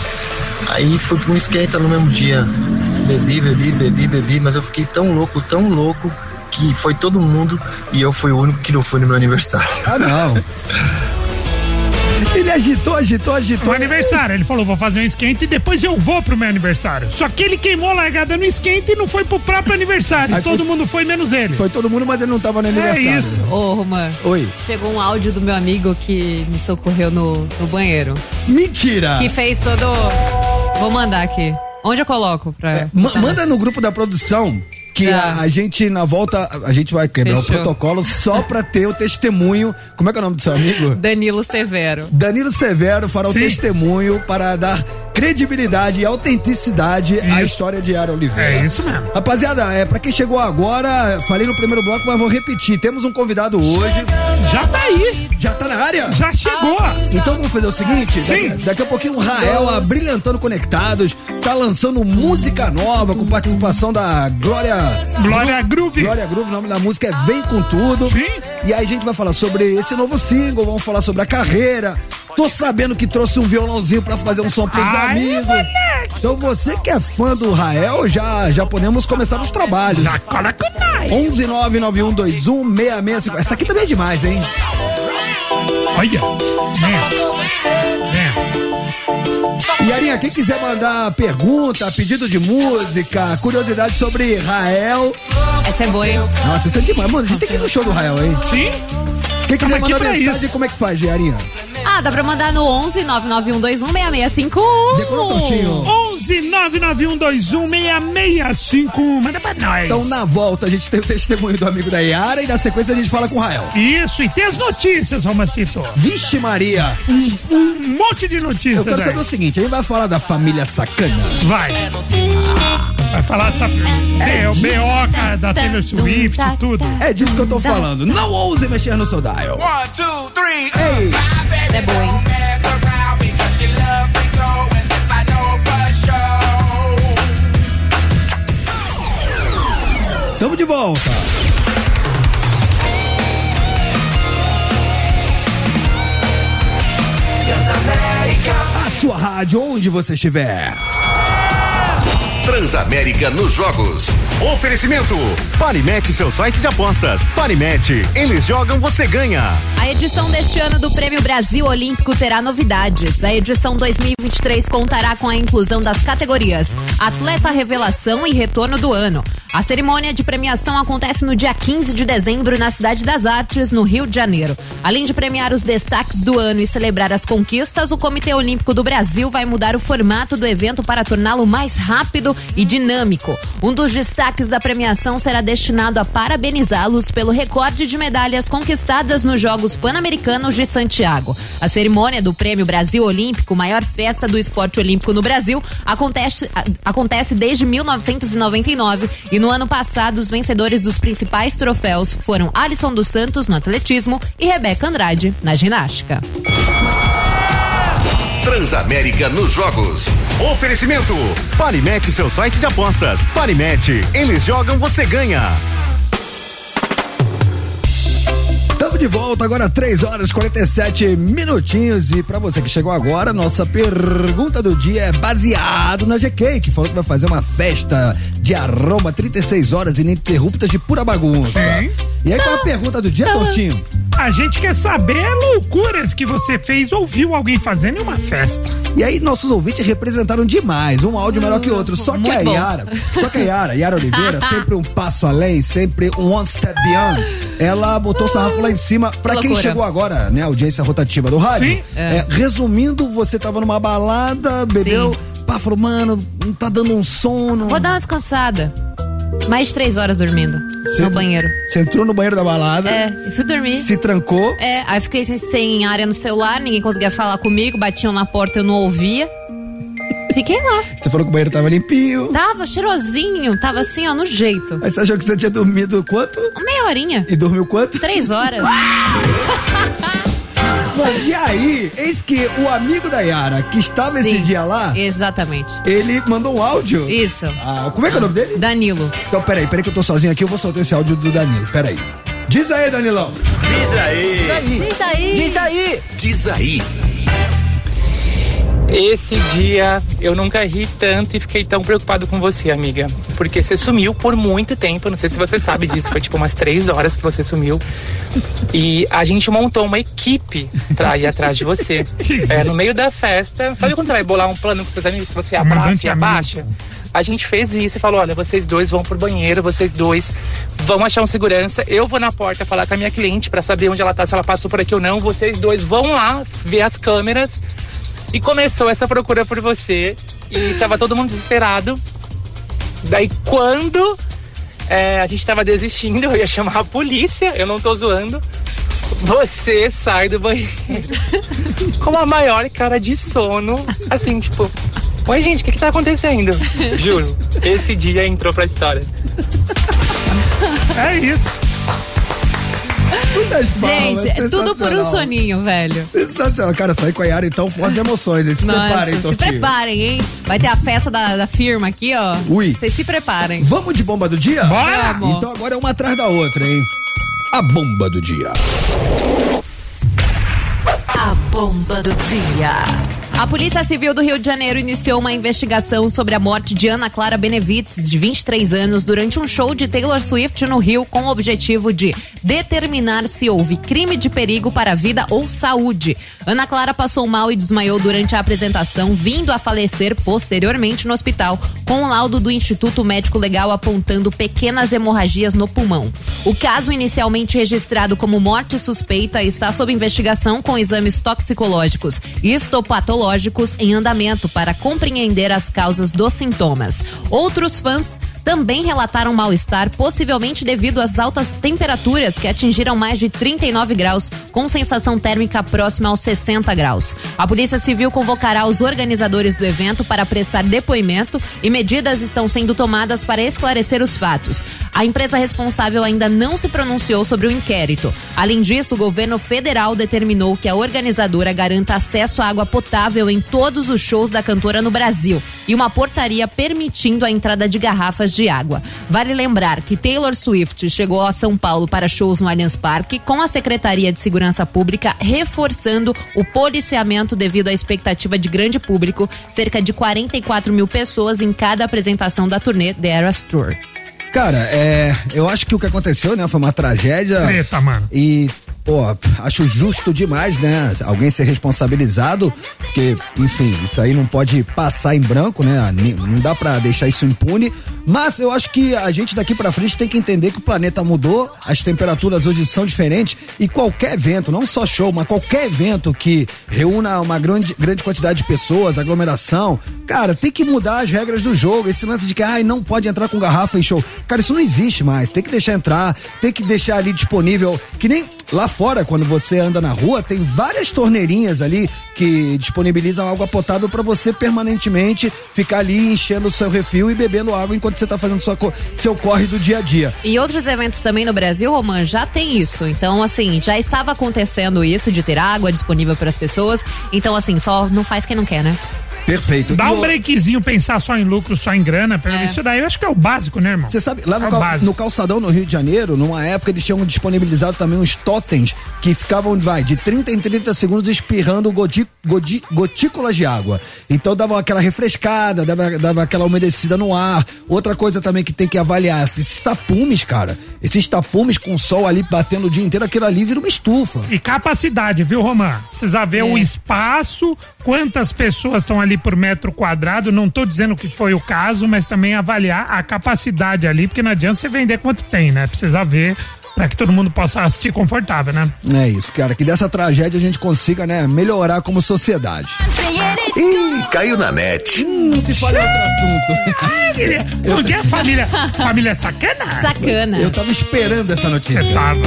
Aí fui pra um esquenta no mesmo dia. Bebi, bebi, bebi, bebi, mas eu fiquei tão louco, tão louco, que foi todo mundo e eu fui o único que não foi no meu aniversário. Ah, não. Ele agitou, agitou, agitou. No aniversário, ele falou, vou fazer um esquenta e depois eu vou pro meu aniversário. Só que ele queimou a largada no esquenta e não foi pro próprio aniversário. Aí Todo foi- mundo foi, menos ele. Foi todo mundo, mas ele não tava no É aniversário. isso. Ô, Roman. Oi. Chegou um áudio do meu amigo que me socorreu no, no banheiro. Mentira! Que fez todo. Vou mandar aqui. Onde eu coloco pra. É, manda no grupo da produção que Tá. a, a gente, na volta, a gente vai quebrar Fechou. o protocolo só pra ter o testemunho. Como é que é o nome do seu amigo? Danilo Severo. Danilo Severo fará o Sim. testemunho para dar credibilidade e autenticidade à história de Yara Oliveira. É isso mesmo. Rapaziada, é, pra quem chegou agora, falei no primeiro bloco, mas vou repetir. Temos um convidado hoje. Já tá aí. Já tá na área? Já chegou. Então vamos fazer o seguinte: Sim. daqui, daqui a pouquinho o Rael, Brilhantando Conectados, tá lançando música nova com participação da Glória. Glória Groove. Glória Groove, o nome da música é Vem com Tudo. Sim. E aí a gente vai falar sobre esse novo single, vamos falar sobre a carreira. Tô sabendo que trouxe um violãozinho pra fazer um som pros Ai, amigos. moleque. Então você que é fã do Rael, já, já podemos começar os trabalhos. Já cola com nós. 11 99121 Essa aqui também é demais, hein? Olha. Né. Né. E Arinha, quem quiser mandar pergunta, pedido de música, curiosidade sobre Rael. Essa é boa, hein? Nossa, isso é demais. Mano, a gente tem que ir no show do Rael, hein? Sim. Quem quiser mandar mensagem, isso. como é que faz, Arinha? Ah, dá pra mandar no 11 991216651. Decorou curtinho. 11 991216651. Manda pra nós. Então, na volta, a gente tem o testemunho do amigo da Yara e na sequência a gente fala com o Rael. Isso, e tem as notícias, Romacito. Vixe Maria, Um monte de notícias. eu quero aí. saber o seguinte, a gente vai falar da família sacana. Vai. Vai falar dessa. É, o BO cara, da Taylor Swift, tudo. É disso que eu tô falando. Não ouse mexer no seu dial. One, two, three. Ei, é boa, hein? Onde você estiver. Transamérica nos jogos. Oferecimento. Parimete, seu site de apostas. Parimete, eles jogam, você ganha. A edição deste ano do Prêmio Brasil Olímpico terá novidades. A edição 2023 contará com a inclusão das categorias Atleta Revelação e Retorno do Ano. A cerimônia de premiação acontece no dia 15 de dezembro na Cidade das Artes, no Rio de Janeiro. Além de premiar os destaques do ano e celebrar as conquistas, o Comitê Olímpico do Brasil vai mudar o formato do evento para torná-lo mais rápido e dinâmico. Um dos destaques da premiação será destinado a parabenizá-los pelo recorde de medalhas conquistadas nos Jogos Pan-Americanos de Santiago. A cerimônia do Prêmio Brasil Olímpico, maior festa do esporte olímpico no Brasil, acontece, acontece desde 1999 e no ano passado os vencedores dos principais troféus foram Alisson dos Santos no atletismo e Rebeca Andrade na ginástica. Transamérica nos jogos. Oferecimento. Parimete, seu site de apostas. Parimete, eles jogam, você ganha. De volta agora, 3 horas e 47 minutinhos. E pra você que chegou agora, nossa pergunta do dia é baseado na GK, que falou que vai fazer uma festa de aroma 36 horas ininterruptas de pura bagunça. E aí, qual é a pergunta do dia, Tortinho? A gente quer saber loucuras que você fez ou viu alguém fazendo em uma festa. E aí, nossos ouvintes representaram demais, um áudio melhor que o outro. Só que a. Yara, só que a Yara, Yara Oliveira, sempre um passo além, sempre um one step beyond. Ela botou o sarrafo lá em cima. Pra Que quem loucura. chegou agora, né, audiência rotativa do rádio. Sim. é, resumindo, você tava numa balada, bebeu, pá, falou, mano, não tá dando um sono. Vou dar uma descansada. Mais de três horas dormindo Cê- no banheiro. Você entrou no banheiro da balada, É, fui dormir. se trancou. É, aí fiquei sem, sem área no celular, ninguém conseguia falar comigo, batiam na porta, eu não ouvia. Fiquei lá. Você falou que o banheiro tava limpinho. Tava cheirosinho, tava assim, ó, no jeito. Aí você achou que você tinha dormido quanto? Meia horinha. E dormiu quanto? Três horas. Mano, e aí, eis que o amigo da Yara, que estava esse Sim. dia lá, Exatamente. ele mandou um áudio. Isso. Ah, como é que é o nome dele? Danilo. Então, peraí, peraí que eu tô sozinho aqui, eu vou soltar esse áudio do Danilo, peraí. Diz aí, Danilão. Diz aí. Isso aí. Diz aí. Diz aí. Esse dia eu nunca ri tanto e fiquei tão preocupado com você, amiga. Porque você sumiu por muito tempo. Não sei se você sabe disso. Foi tipo umas três horas que você sumiu. E a gente montou uma equipe pra ir atrás de você. É, no meio da festa. Sabe quando você vai bolar um plano com seus amigos que você abraça e abaixa? A gente fez isso e falou: olha, vocês dois vão pro banheiro, vocês dois vão achar um segurança. Eu vou na porta falar com a minha cliente pra saber onde ela tá, se ela passou por aqui ou não. Vocês dois vão lá ver as câmeras. E começou essa procura por você. E tava todo mundo desesperado. Daí quando é, a gente tava desistindo, eu ia chamar a polícia, eu não tô zoando. Você sai do banheiro com a maior cara de sono, assim, tipo. Oi, gente, o que, que tá acontecendo? Juro, esse dia entrou pra história. É isso. Muitas palmas, Gente, é tudo por um soninho, velho. Sensacional. Cara, sair com a Yara então forte de emoções, hein? Se preparem, Nossa, se Tortinho. preparem, hein? Vai ter a festa da, da firma aqui, ó. Ui. Vocês se preparem. Vamos de bomba do dia? Bora! Vamos. Então agora é uma atrás da outra, hein? A bomba do dia. A bomba do dia. A Polícia Civil do Rio de Janeiro iniciou uma investigação sobre a morte de Ana Clara Benevides, de 23 anos, durante um show de Taylor Swift no Rio, com o objetivo de determinar se houve crime de perigo para a vida ou saúde. Ana Clara passou mal e desmaiou durante a apresentação, vindo a falecer posteriormente no hospital, com o laudo do Instituto Médico Legal apontando pequenas hemorragias no pulmão. O caso, inicialmente registrado como morte suspeita, está sob investigação com exames toxicológicos e histopatológicos em andamento para compreender as causas dos sintomas. Outros fãs também relataram mal-estar, possivelmente devido às altas temperaturas que atingiram mais de 39 graus, com sensação térmica próxima aos 60 graus. A Polícia Civil convocará os organizadores do evento para prestar depoimento e medidas estão sendo tomadas para esclarecer os fatos. A empresa responsável ainda não se pronunciou sobre o inquérito. Além disso, o governo federal determinou que a organizadora garanta acesso à água potável em todos os shows da cantora no Brasil e uma portaria permitindo a entrada de garrafas de água. Vale lembrar que Taylor Swift chegou a São Paulo para shows no Allianz Parque com a Secretaria de Segurança Pública reforçando o policiamento devido à expectativa de grande público, cerca de 44 mil pessoas em cada apresentação da turnê The Eras Tour. Cara, é, eu acho que o que aconteceu, né, foi uma tragédia. Treta, mano. E, pô, acho justo demais, né? Alguém ser responsabilizado, porque, enfim, isso aí não pode passar em branco, né? Não dá pra deixar isso impune. Mas eu acho que a gente daqui pra frente tem que entender que o planeta mudou, as temperaturas hoje são diferentes e qualquer evento, não só show, mas qualquer evento que reúna uma grande, grande quantidade de pessoas, aglomeração, Cara, tem que mudar as regras do jogo. Esse lance de que ai, não pode entrar com garrafa em show. Cara, isso não existe mais. Tem que deixar entrar, tem que deixar ali disponível. Que nem lá fora, quando você anda na rua, tem várias torneirinhas ali que disponibilizam água potável para você permanentemente ficar ali enchendo o seu refil e bebendo água enquanto você tá fazendo sua, seu corre do dia a dia. E outros eventos também no Brasil, Roman, já tem isso. Então, assim, já estava acontecendo isso de ter água disponível para as pessoas. Então, assim, só não faz quem não quer, né? Perfeito. Dá E um o- breakzinho, pensar só em lucro, só em grana. É. Isso daí eu acho que é o básico, né, irmão? Você sabe, lá É no, o cal- no calçadão no Rio de Janeiro, numa época eles tinham disponibilizado também uns totens que ficavam, vai, de 30 em 30 segundos espirrando goti, goti- gotículas de água. Então dava aquela refrescada, dava, dava aquela umedecida no ar. Outra coisa também que tem que avaliar, esses tapumes, cara. Esses tapumes com o sol ali batendo o dia inteiro, aquilo ali vira uma estufa. E capacidade, viu, Roman? Precisa ver É. o espaço, quantas pessoas estão ali por metro quadrado. Não tô dizendo que foi o caso, mas também avaliar a capacidade ali, porque não adianta você vender quanto tem, né? Precisa ver para que todo mundo possa assistir confortável, né? É isso, cara. Que dessa tragédia a gente consiga, né, melhorar como sociedade. Ih, caiu na net. Não se fala em outro assunto. Porque a família, família sacana? Sacana. Eu tava esperando essa notícia. Você tava.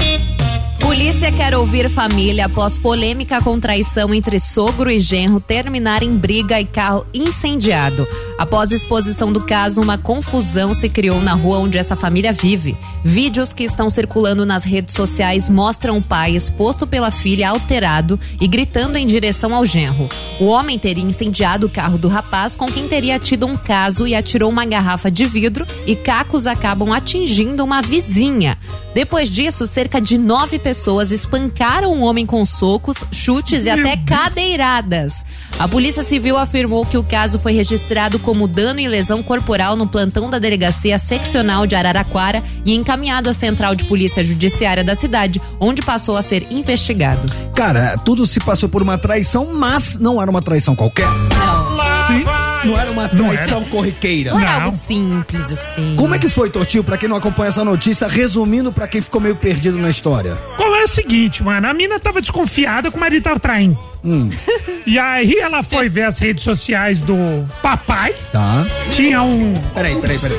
Polícia quer ouvir família após polêmica com traição entre sogro e genro terminar em briga e carro incendiado. Após exposição do caso, uma confusão se criou na rua onde essa família vive. Vídeos que estão circulando nas redes sociais mostram o pai exposto pela filha alterado e gritando em direção ao genro. O homem teria incendiado o carro do rapaz com quem teria tido um caso e atirou uma garrafa de vidro e cacos acabam atingindo uma vizinha. Depois disso, cerca de nove pessoas espancaram o homem com socos, chutes e até cadeiradas. A Polícia Civil afirmou que o caso foi registrado como dano e lesão corporal no plantão da Delegacia Seccional de Araraquara e encaminhado à Central de Polícia Judiciária da cidade, onde passou a ser investigado. Cara, tudo se passou por uma traição, mas não era uma traição qualquer. Sim. Não era uma traição corriqueira. Não era Não. algo simples assim. Como é que foi, Tortinho, pra quem não acompanha essa notícia, resumindo pra quem ficou meio perdido na história? Qual é o seguinte, mano? A mina tava desconfiada que o marido tava traindo. Hum. E aí ela foi ver as redes sociais do papai. Tá. Tinha um Peraí, peraí, peraí.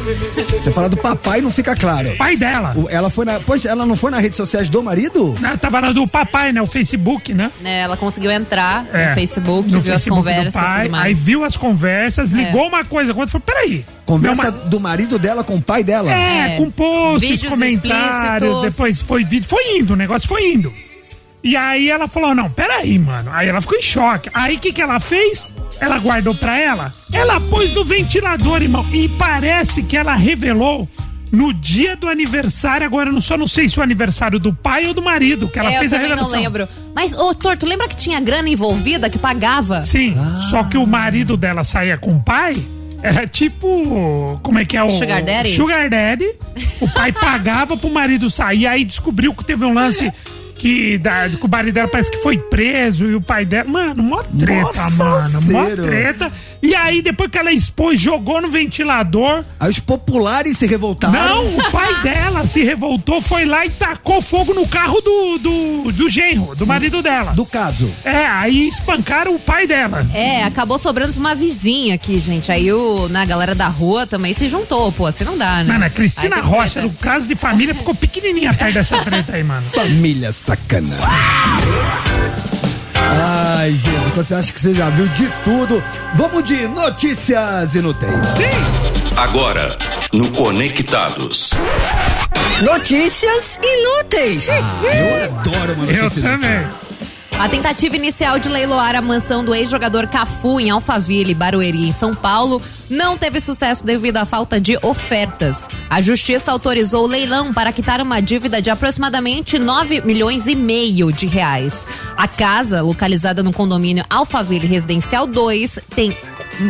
Você fala do papai não fica claro. pai dela. O- Ela foi na. Pois, ela não foi nas redes sociais do marido? né, Tava lá do papai, né? O Facebook, né? É, ela conseguiu entrar É, no Facebook, no viu Facebook as conversas do e pai, tudo mais. aí viu as conversas, É. ligou uma coisa, quando falou, peraí. Conversa meu ma- do marido dela com o pai dela? É, É. com posts, Vídeos comentários, explícitos. depois foi vídeo, foi indo, o negócio foi indo. E aí ela falou, não, peraí, mano. Aí ela ficou em choque. Aí o que que ela fez? Ela guardou pra ela? Ela pôs no ventilador, irmão. E parece que ela revelou no dia do aniversário, agora eu não- só não sei se o aniversário do pai ou do marido, que ela é, eu fez a também não revelação. lembro. Mas, ô, Torto, lembra que tinha grana envolvida que pagava? Sim, só que o marido dela saía com o pai. Era tipo. Como é que é o. Sugar Daddy? Sugar Daddy. O pai pagava pro marido sair. Aí descobriu que teve um lance que, da, o marido dela parece que foi preso e o pai dela. Mano, mó treta, Nossa, mano. Mó cero. treta. E aí, depois que ela expôs, jogou no ventilador. Aí os populares se revoltaram. Não, o pai dela se revoltou, foi lá e tacou fogo no carro do, do, do genro, do marido dela. Do caso. É, aí espancaram o pai dela. É, acabou sobrando pra uma vizinha aqui, gente. Aí o, na galera da rua também se juntou, pô, assim não dá, né? Mano, a Cristina Rocha, no caso de família, ficou pequenininha perto dessa treta aí, mano. Família sacana. Ai, gente, você acha que você já viu de tudo? Vamos de notícias inúteis. Sim! Agora, no Conectados. Notícias inúteis. Eu adoro uma Eu notícia também. A tentativa inicial de leiloar a mansão do ex-jogador Cafu em Alphaville, Barueri, em São Paulo, não teve sucesso devido à falta de ofertas. A justiça autorizou o leilão para quitar uma dívida de aproximadamente 9 milhões e meio de reais. A casa, localizada no condomínio Alphaville Residencial 2, tem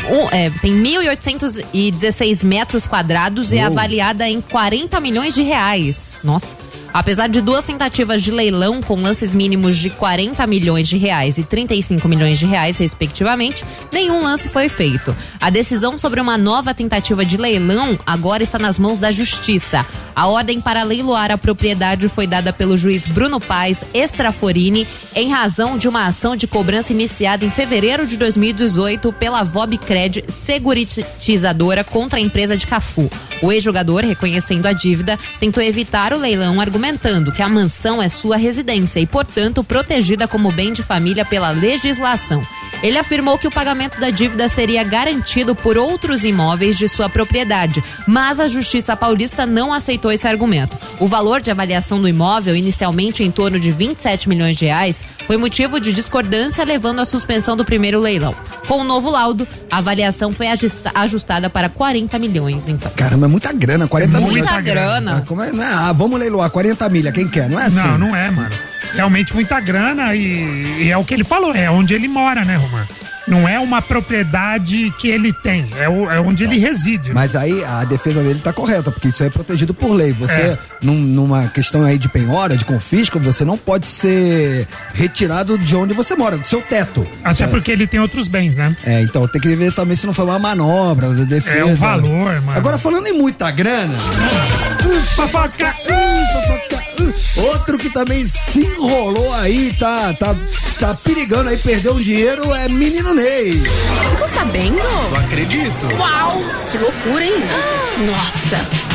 um, é, tem 1.816 metros quadrados e é avaliada em 40 milhões de reais. Nossa. Apesar de duas tentativas de leilão com lances mínimos de 40 milhões de reais e 35 milhões de reais, respectivamente, nenhum lance foi feito. A decisão sobre uma nova tentativa de leilão agora está nas mãos da Justiça. A ordem para leiloar a propriedade foi dada pelo juiz Bruno Paes Estraforini em razão de uma ação de cobrança iniciada em fevereiro de 2018 pela Vobcred Securitizadora contra a empresa de Cafu. O ex-jogador, reconhecendo a dívida, tentou evitar o leilão argumentando que a mansão é sua residência e, portanto, protegida como bem de família pela legislação. Ele afirmou que o pagamento da dívida seria garantido por outros imóveis de sua propriedade, mas a Justiça Paulista não aceitou esse argumento. O valor de avaliação do imóvel, inicialmente em torno de 27 milhões de reais, foi motivo de discordância, levando à suspensão do primeiro leilão. Com o novo laudo, a avaliação foi ajusta- ajustada para 40 milhões, então. Caramba, é muita grana, 40 Muita milhões. grana. Ah, Como é, não é, ah, vamos leiloar 40 milha, quem quer? Não é assim? Não, não é, mano. Realmente muita grana e, e é o que ele falou, é onde ele mora, né, Romar? Não é uma propriedade que ele tem, é, o- é onde ele reside. né? Mas aí a defesa dele tá correta, porque isso é protegido por lei. Você, É. num- numa questão aí de penhora, de confisco, você não pode ser retirado de onde você mora, do seu teto. Até porque ele tem outros bens, né? É, então tem que ver também se não foi uma manobra da defesa. É o valor, mano. Agora falando em muita grana. Fofoca, hum. Outro que também se enrolou aí, tá, tá, tá perigando aí, perdeu um dinheiro, é menino Ney. Ficou sabendo? Não acredito. Uau! Que loucura, hein? Nossa!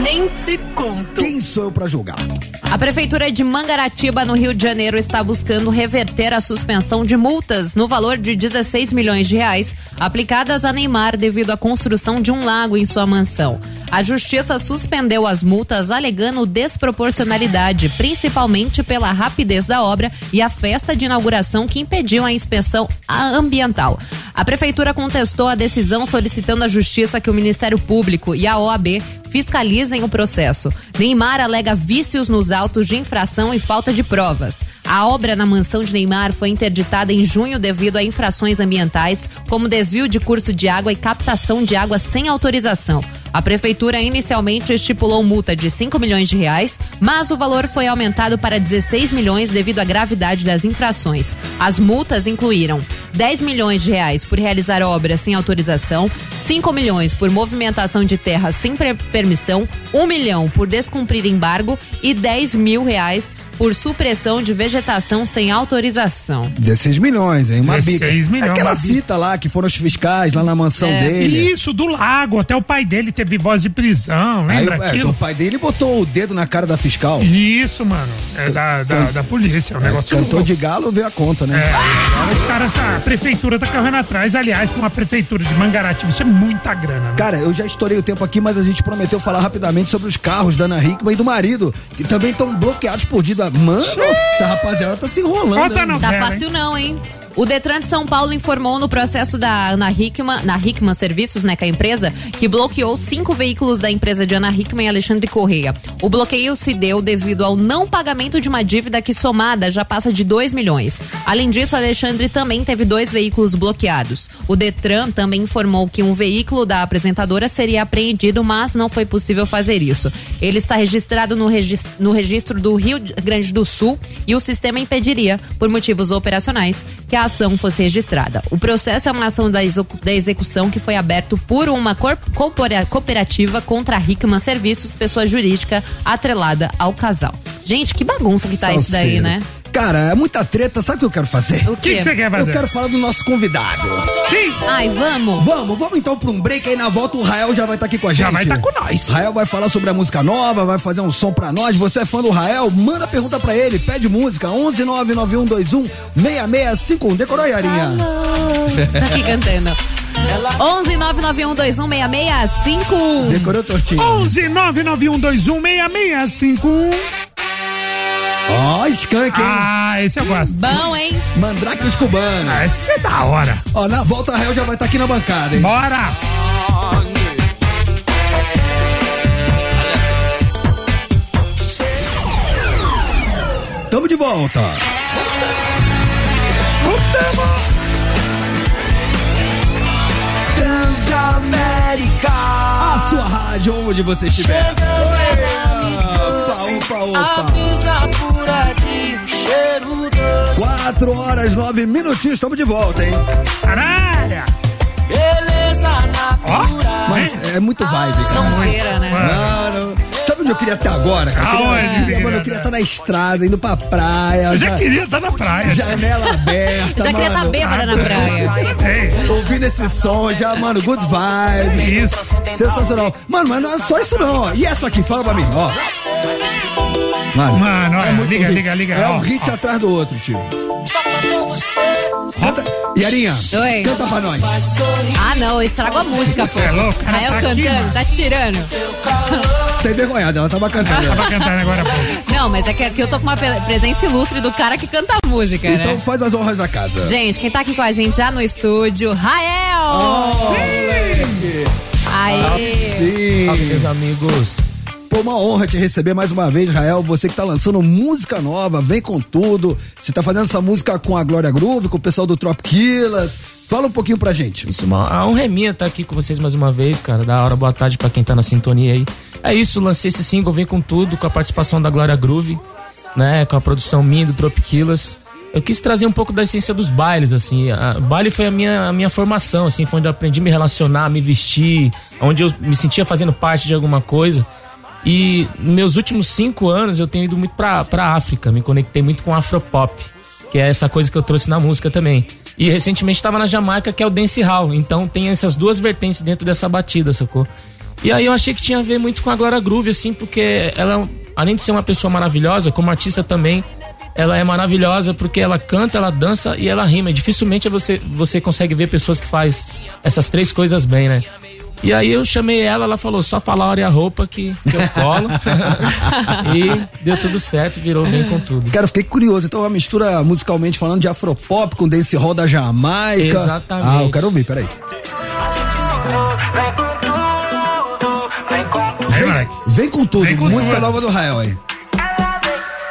Nem te conto. Quem sou eu pra julgar? A Prefeitura de Mangaratiba, no Rio de Janeiro, está buscando reverter a suspensão de multas no valor de 16 milhões de reais aplicadas a Neymar devido à construção de um lago em sua mansão. A Justiça suspendeu as multas alegando desproporcionalidade, principalmente pela rapidez da obra e a festa de inauguração que impediam a inspeção ambiental. A Prefeitura contestou a decisão solicitando à Justiça que o Ministério Público e a OAB fiscalizem o processo. Neymar alega vícios nos autos de infração e falta de provas. A obra na mansão de Neymar foi interditada em junho devido a infrações ambientais, como desvio de curso de água e captação de água sem autorização. A prefeitura inicialmente estipulou multa de 5 milhões de reais, mas o valor foi aumentado para 16 milhões devido à gravidade das infrações. As multas incluíram 10 milhões de reais por realizar obras sem autorização, 5 milhões por movimentação de terra sem permissão, 1 milhão por descumprir embargo e 10 mil reais por supressão de vegetação sem autorização. 16 milhões, hein? Uma 16 bica. milhões, Aquela uma bica. fita lá que foram os fiscais lá na mansão É. dele. Isso, do lago, até o pai dele teve voz de prisão, Aí, lembra é, aquilo? o pai dele botou o dedo na cara da fiscal. Isso, mano. É da, da, da polícia, é um negócio Cantor louco. de galo veio a conta, né? É, agora os caras, tá- prefeitura tá correndo atrás, aliás, pra uma prefeitura de Mangaratiba, isso é muita grana. né? Cara, eu já estourei o tempo aqui, mas a gente prometeu falar rapidamente sobre os carros da Ana Hickman e do marido, que também estão bloqueados por dia. Mano, essa rapaziada tá se enrolando. Hein? não. Tá fácil não, hein? O Detran de São Paulo informou no processo da Ana Hickman, na Hickman Serviços, né, que é a empresa, que bloqueou cinco veículos da empresa de Ana Hickman e Alexandre Correia. O bloqueio se deu devido ao não pagamento de uma dívida que somada já passa de 2 milhões. Além disso, Alexandre também teve dois veículos bloqueados. O Detran também informou que um veículo da apresentadora seria apreendido, mas não foi possível fazer isso. Ele está registrado no, regis- no registro do Rio Grande do Sul e o sistema impediria, por motivos operacionais, que a ação fosse registrada. O processo é uma ação da, execu- da execução que foi aberto por uma cooperativa contra a Hickman Serviços, pessoa jurídica atrelada ao casal. Gente, que bagunça que tá isso daí, Salseiro. né? Cara, é muita treta. Sabe o que eu quero fazer? O que você quer fazer? Eu quero falar do nosso convidado. Sim! Ai, vamos! Vamos, vamos então pra um break aí na volta o Rael já vai estar aqui com a gente. Já vai tá com nós. Rael vai falar sobre a música nova, vai fazer um som pra nós. Você é fã do Rael? Manda pergunta pra ele, pede música 11 99121 6651. Decorou, Yarinha? Tá aqui cantando. 11 991216651. Decorou, Tortinho? 11 991216651. Ó, Skank, hein? Ah, esse eu gosto. Bom, hein? Mandrake os cubanos. Ah, esse é da hora. Ó, na volta o Rael já vai estar aqui na bancada, hein? Bora! Tamo de volta. Transamérica. A sua rádio, onde você estiver. Opa, opa, opa. Avisa por aqui o cheiro doce. 4 horas, 9 minutinhos, estamos de volta, hein? Caralho! Beleza. beleza natural. Mas é muito vibe, cara. Sonzeira, né? Mano, sabe onde eu queria estar agora, cara? Eu queria- Aonde, eu queria, mano, eu queria estar na estrada, indo pra praia. Eu já queria estar na praia. Janela aberta, Já queria estar bêbada na praia. Ouvindo esse som, já, mano, good vibe. Isso. Sensacional. Mano, mas não é só isso não, ó. E essa aqui, fala pra mim, ó. Mano, Mano, olha, muito liga, hit. liga, liga, É ó, um hit ó. atrás do outro, tio. Canta. Yarinha, Oi. canta pra nós. Ah, não, eu estrago a música, pô. Você é louco? Rael tá aqui, cantando, mano. tá tirando. Tem vergonhada, ela tava cantando. Tava cantando agora. Não, mas é que aqui eu tô com uma pre- presença ilustre do cara que canta a música, Então né? faz as honras da casa. Gente, quem tá aqui com a gente já no estúdio, Rael! Oh, moleque. Aê! Sim. meus amigos. Pô, uma honra te receber mais uma vez, Rael. Você que tá lançando música nova, vem com tudo. Você tá fazendo essa música com a Glória Groove, com o pessoal do Trop Killers. Fala um pouquinho pra gente. Isso, uma, a honra é minha estar aqui com vocês mais uma vez, cara. Da hora, boa tarde pra quem tá na sintonia aí. É isso, lancei esse single, vem com tudo, com a participação da Glória Groove, né? Com a produção minha do Tropiquilas. Eu quis trazer um pouco da essência dos bailes, assim. A, baile foi a minha, a minha formação, assim, foi onde eu aprendi a me relacionar, me vestir, onde eu me sentia fazendo parte de alguma coisa. E nos meus últimos cinco anos eu tenho ido muito pra, pra África, me conectei muito com Afropop, que é essa coisa que eu trouxe na música também. E recentemente estava na Jamaica, que é o dancehall. Então tem essas duas vertentes dentro dessa batida, sacou? E aí eu achei que tinha a ver muito com a Glória Groove, assim, porque ela, além de ser uma pessoa maravilhosa, como artista também, ela é maravilhosa porque ela canta, ela dança e ela rima. E dificilmente você, você consegue ver pessoas que faz essas três coisas bem, né? E aí eu chamei ela, ela falou, só fala a hora e a roupa que, que eu colo. e deu tudo certo, virou bem com tudo. Cara, eu fiquei curioso. Então, é uma mistura musicalmente falando de afropop com dancehall da Jamaica. Exatamente. Ah, eu quero ouvir, peraí. Vem. Vem com tudo. Vem com música tudo. nova do Rael aí.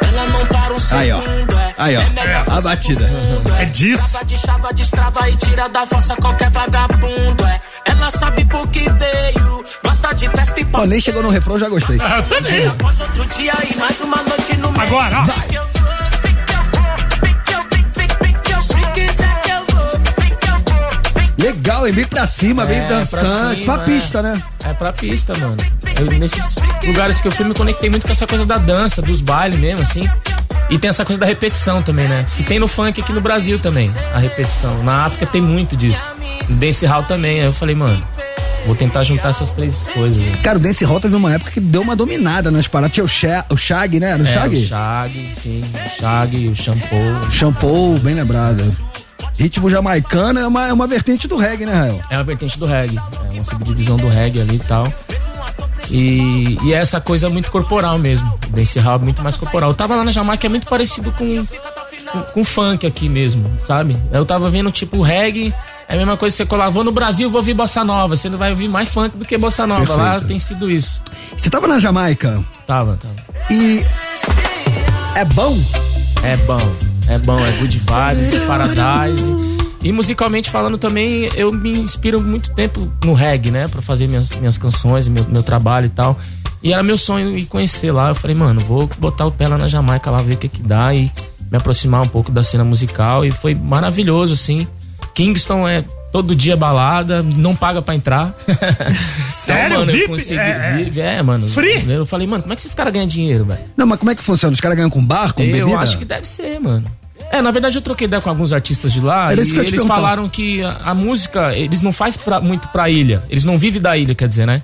Ela não para Aí, ó. É. Aí, ó. É A batida. É disso. Chava de chava, destrava e tira da força qualquer vagabundo, é. Ela sabe por que veio, gosta de festa e Ó, nem chegou no refrão, já gostei. Ah, também. Após outro dia e mais uma noite no meio. Agora, ó. Vou. Legal, hein? Bem pra cima, bem É, pra dançante. cima, Pra pista, né? É pra pista, mano. Eu, nesses lugares que eu fui, me conectei muito com essa coisa da dança, dos bailes mesmo, assim. E tem essa coisa da repetição também, né? E tem no funk aqui no Brasil também, a repetição. Na África tem muito disso. No dancehall também. Aí eu falei, mano, vou tentar juntar essas três coisas. né? Cara, o dancehall teve uma época que deu uma dominada nas paradas. Tinha o, Sha, o Shag, né? Era o É, Shag? o Shag, sim. O Shag, o Shampoo. Shampoo, bem lembrado. Ritmo jamaicano é uma, é uma vertente do reggae, né, Rael? É uma vertente do reggae. É uma subdivisão do reggae ali e tal. E, e é essa coisa muito corporal mesmo. O dancehall é muito mais corporal. Eu tava lá na Jamaica, é muito parecido com, com, com funk aqui mesmo, sabe? Eu tava vendo tipo reggae, é a mesma coisa que você colar, vou no Brasil, vou ouvir bossa nova. Você não vai ouvir mais funk do que bossa nova. Lá Perfeito. tem sido isso. Você tava na Jamaica Tava, tava. e. É bom? É bom, é bom, é good vibes, é paradise. E musicalmente falando também, eu me inspiro muito tempo no reggae, né? Pra fazer minhas, minhas canções, meu, meu trabalho e tal. E era meu sonho ir conhecer lá. Eu falei, mano, vou botar o pé lá na Jamaica lá, ver o que que dá e me aproximar um pouco da cena musical. E foi maravilhoso, assim. Kingston é todo dia balada, não paga pra entrar. Sério? Então, mano, eu VIP? consegui. É, é. É, mano. Free? Eu falei, mano, como é que esses caras ganham dinheiro, velho? Não, mas como é que funciona? Os caras ganham com bar, com Eu bebida? acho que deve ser, mano. É, na verdade eu troquei ideia com alguns artistas de lá Era e eles falaram que a, a música, eles não faz pra- muito pra ilha. Eles não vivem da ilha, quer dizer, né?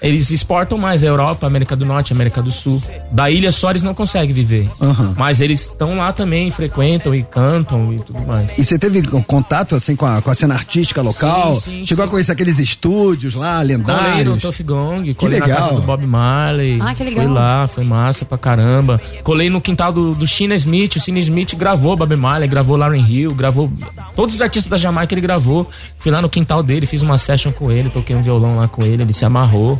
Eles exportam mais a Europa, América do Norte, América do Sul. Da ilha só eles não conseguem viver. Aham. Mas eles estão lá também, frequentam e cantam e tudo mais. E você teve contato, assim, com a, com a cena artística local? Sim, sim, Chegou sim. a conhecer aqueles estúdios lá, Colei no lendários? Tuff Gong, colei na legal. casa do Bob Marley. Ah, que legal. Fui lá, foi massa pra caramba. Colei no quintal do, do China Smith. O China Smith gravou Bob Marley, gravou Lauren Hill, gravou. Todos os artistas da Jamaica ele gravou. Fui lá no quintal dele, fiz uma session com ele, toquei um violão lá com ele, ele se amarrou.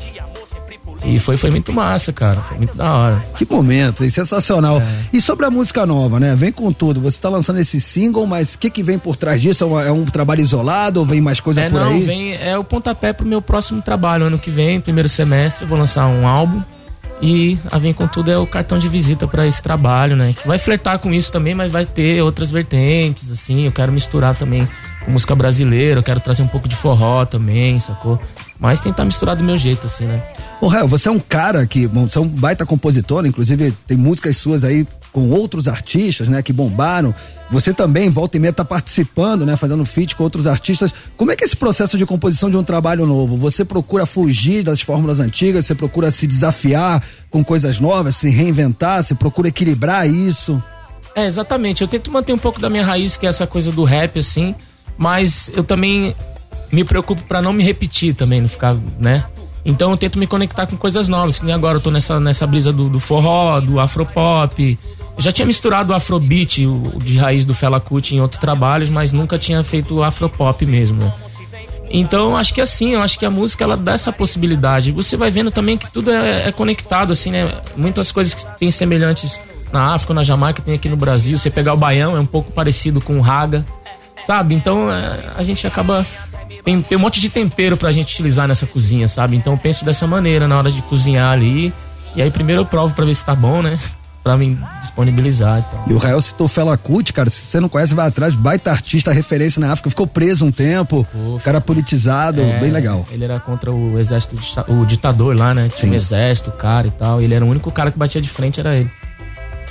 E foi, foi muito massa, cara. Foi muito da hora. Que momento, hein? sensacional. É. E sobre a música nova, né? Vem com tudo. Você tá lançando esse single, mas o que que vem por trás disso? É, uma- é um trabalho isolado ou vem mais coisa É, por não, aí? vem, é o pontapé pro meu próximo trabalho. Ano que vem, primeiro semestre, eu vou lançar um álbum. E a Vem Com Tudo é o cartão de visita pra esse trabalho, né? Que vai flertar com isso também, mas vai ter outras vertentes, assim. Eu quero misturar também com música brasileira, eu quero trazer um pouco de forró também, sacou? Mas tentar misturar do meu jeito, assim, né? Ô, Rael, você é um cara que, bom, você é um baita compositor, inclusive tem músicas suas aí com outros artistas, né, que bombaram. Você também, volta e meia, tá participando, né, fazendo feat com outros artistas. Como é que é esse processo de composição de um trabalho novo? Você procura fugir das fórmulas antigas, você procura se desafiar com coisas novas, se reinventar, você procura equilibrar isso? É, exatamente. Eu tento manter um pouco da minha raiz, que é essa coisa do rap, assim, mas eu também me preocupo para não me repetir também, não ficar, né? Então eu tento me conectar com coisas novas, que agora eu tô nessa, nessa brisa do, do forró, do afropop. Eu já tinha misturado o afrobeat, o de raiz do Fela Kuti em outros trabalhos, mas nunca tinha feito o afropop mesmo, né? Então, acho que assim, eu acho que a música ela dá essa possibilidade. Você vai vendo também que tudo é, é conectado, assim, né? Muitas coisas que têm semelhantes na África, na Jamaica, tem aqui no Brasil. Você pegar o baião, é um pouco parecido com o raga, sabe? Então, é, a gente acaba tem, tem um monte de tempero pra gente utilizar nessa cozinha, sabe? Então eu penso dessa maneira na hora de cozinhar ali. E aí primeiro eu provo pra ver se tá bom, né? Pra me disponibilizar. Então. E o Rael citou Fela Kuti, cara, se você não conhece, vai atrás, baita artista, referência na África, ficou preso um tempo, Pô, cara politizado, é, bem legal. Ele era contra o exército, o ditador lá, né? Tinha Sim. um exército, cara e tal, e ele era o único cara que batia de frente, era ele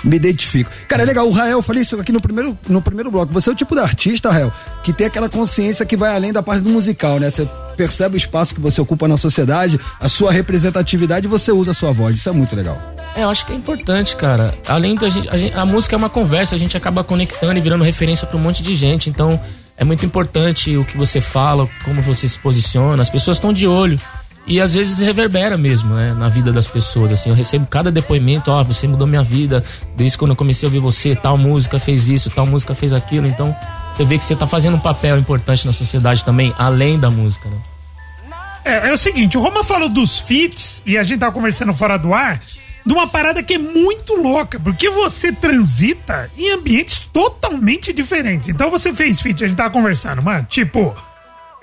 me identifico. Cara, é legal, o Rael, falei isso aqui no primeiro, no primeiro bloco. Você é o tipo de artista, Rael, que tem aquela consciência que vai além da parte do musical, né? Você percebe o espaço que você ocupa na sociedade, a sua representatividade e você usa a sua voz. Isso é muito legal. É, eu acho que é importante, cara. Além da gente gente, a música é uma conversa, a gente acaba conectando e virando referência para um monte de gente. Então, é muito importante o que você fala, como você se posiciona. As pessoas estão de olho. E às vezes reverbera mesmo, né, na vida das pessoas, assim, eu recebo cada depoimento, ó, oh, você mudou minha vida, desde quando eu comecei a ouvir você, tal música fez isso, tal música fez aquilo, então você vê que você tá fazendo um papel importante na sociedade também, além da música, né? É, é o seguinte, o Roma falou dos feats, e a gente tava conversando fora do ar, de uma parada que é muito louca, porque você transita em ambientes totalmente diferentes. Então você fez feat, a gente tava conversando, mano, tipo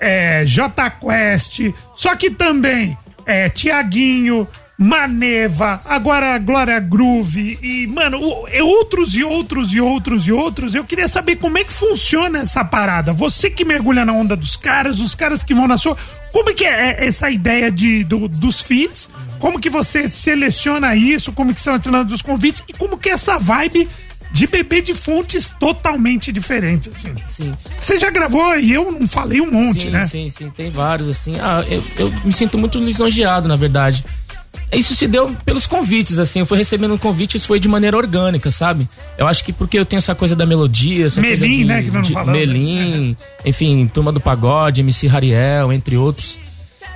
é, J Quest, só que também é, Tiaguinho, Maneva, agora Glória Groove e, mano, outros e outros e outros e outros. Eu queria saber como é que funciona essa parada. Você que mergulha na onda dos caras, os caras que vão na sua. Como é que é essa ideia de, do, dos feeds? Como que você seleciona isso? Como que são os convites? E como que é essa vibe de beber de fontes totalmente diferentes, assim. Sim. Você já gravou e eu não falei um monte, sim, né? Sim, sim, tem vários, assim. Ah, eu, eu me sinto muito lisonjeado, na verdade. Isso se deu pelos convites, assim. Eu fui recebendo um convite, isso foi de maneira orgânica, sabe? Eu acho que porque eu tenho essa coisa da melodia, essa Melim, coisa de, né? Que não de falamos, Melim, né? enfim, Turma do Pagode, MC Rariel, entre outros.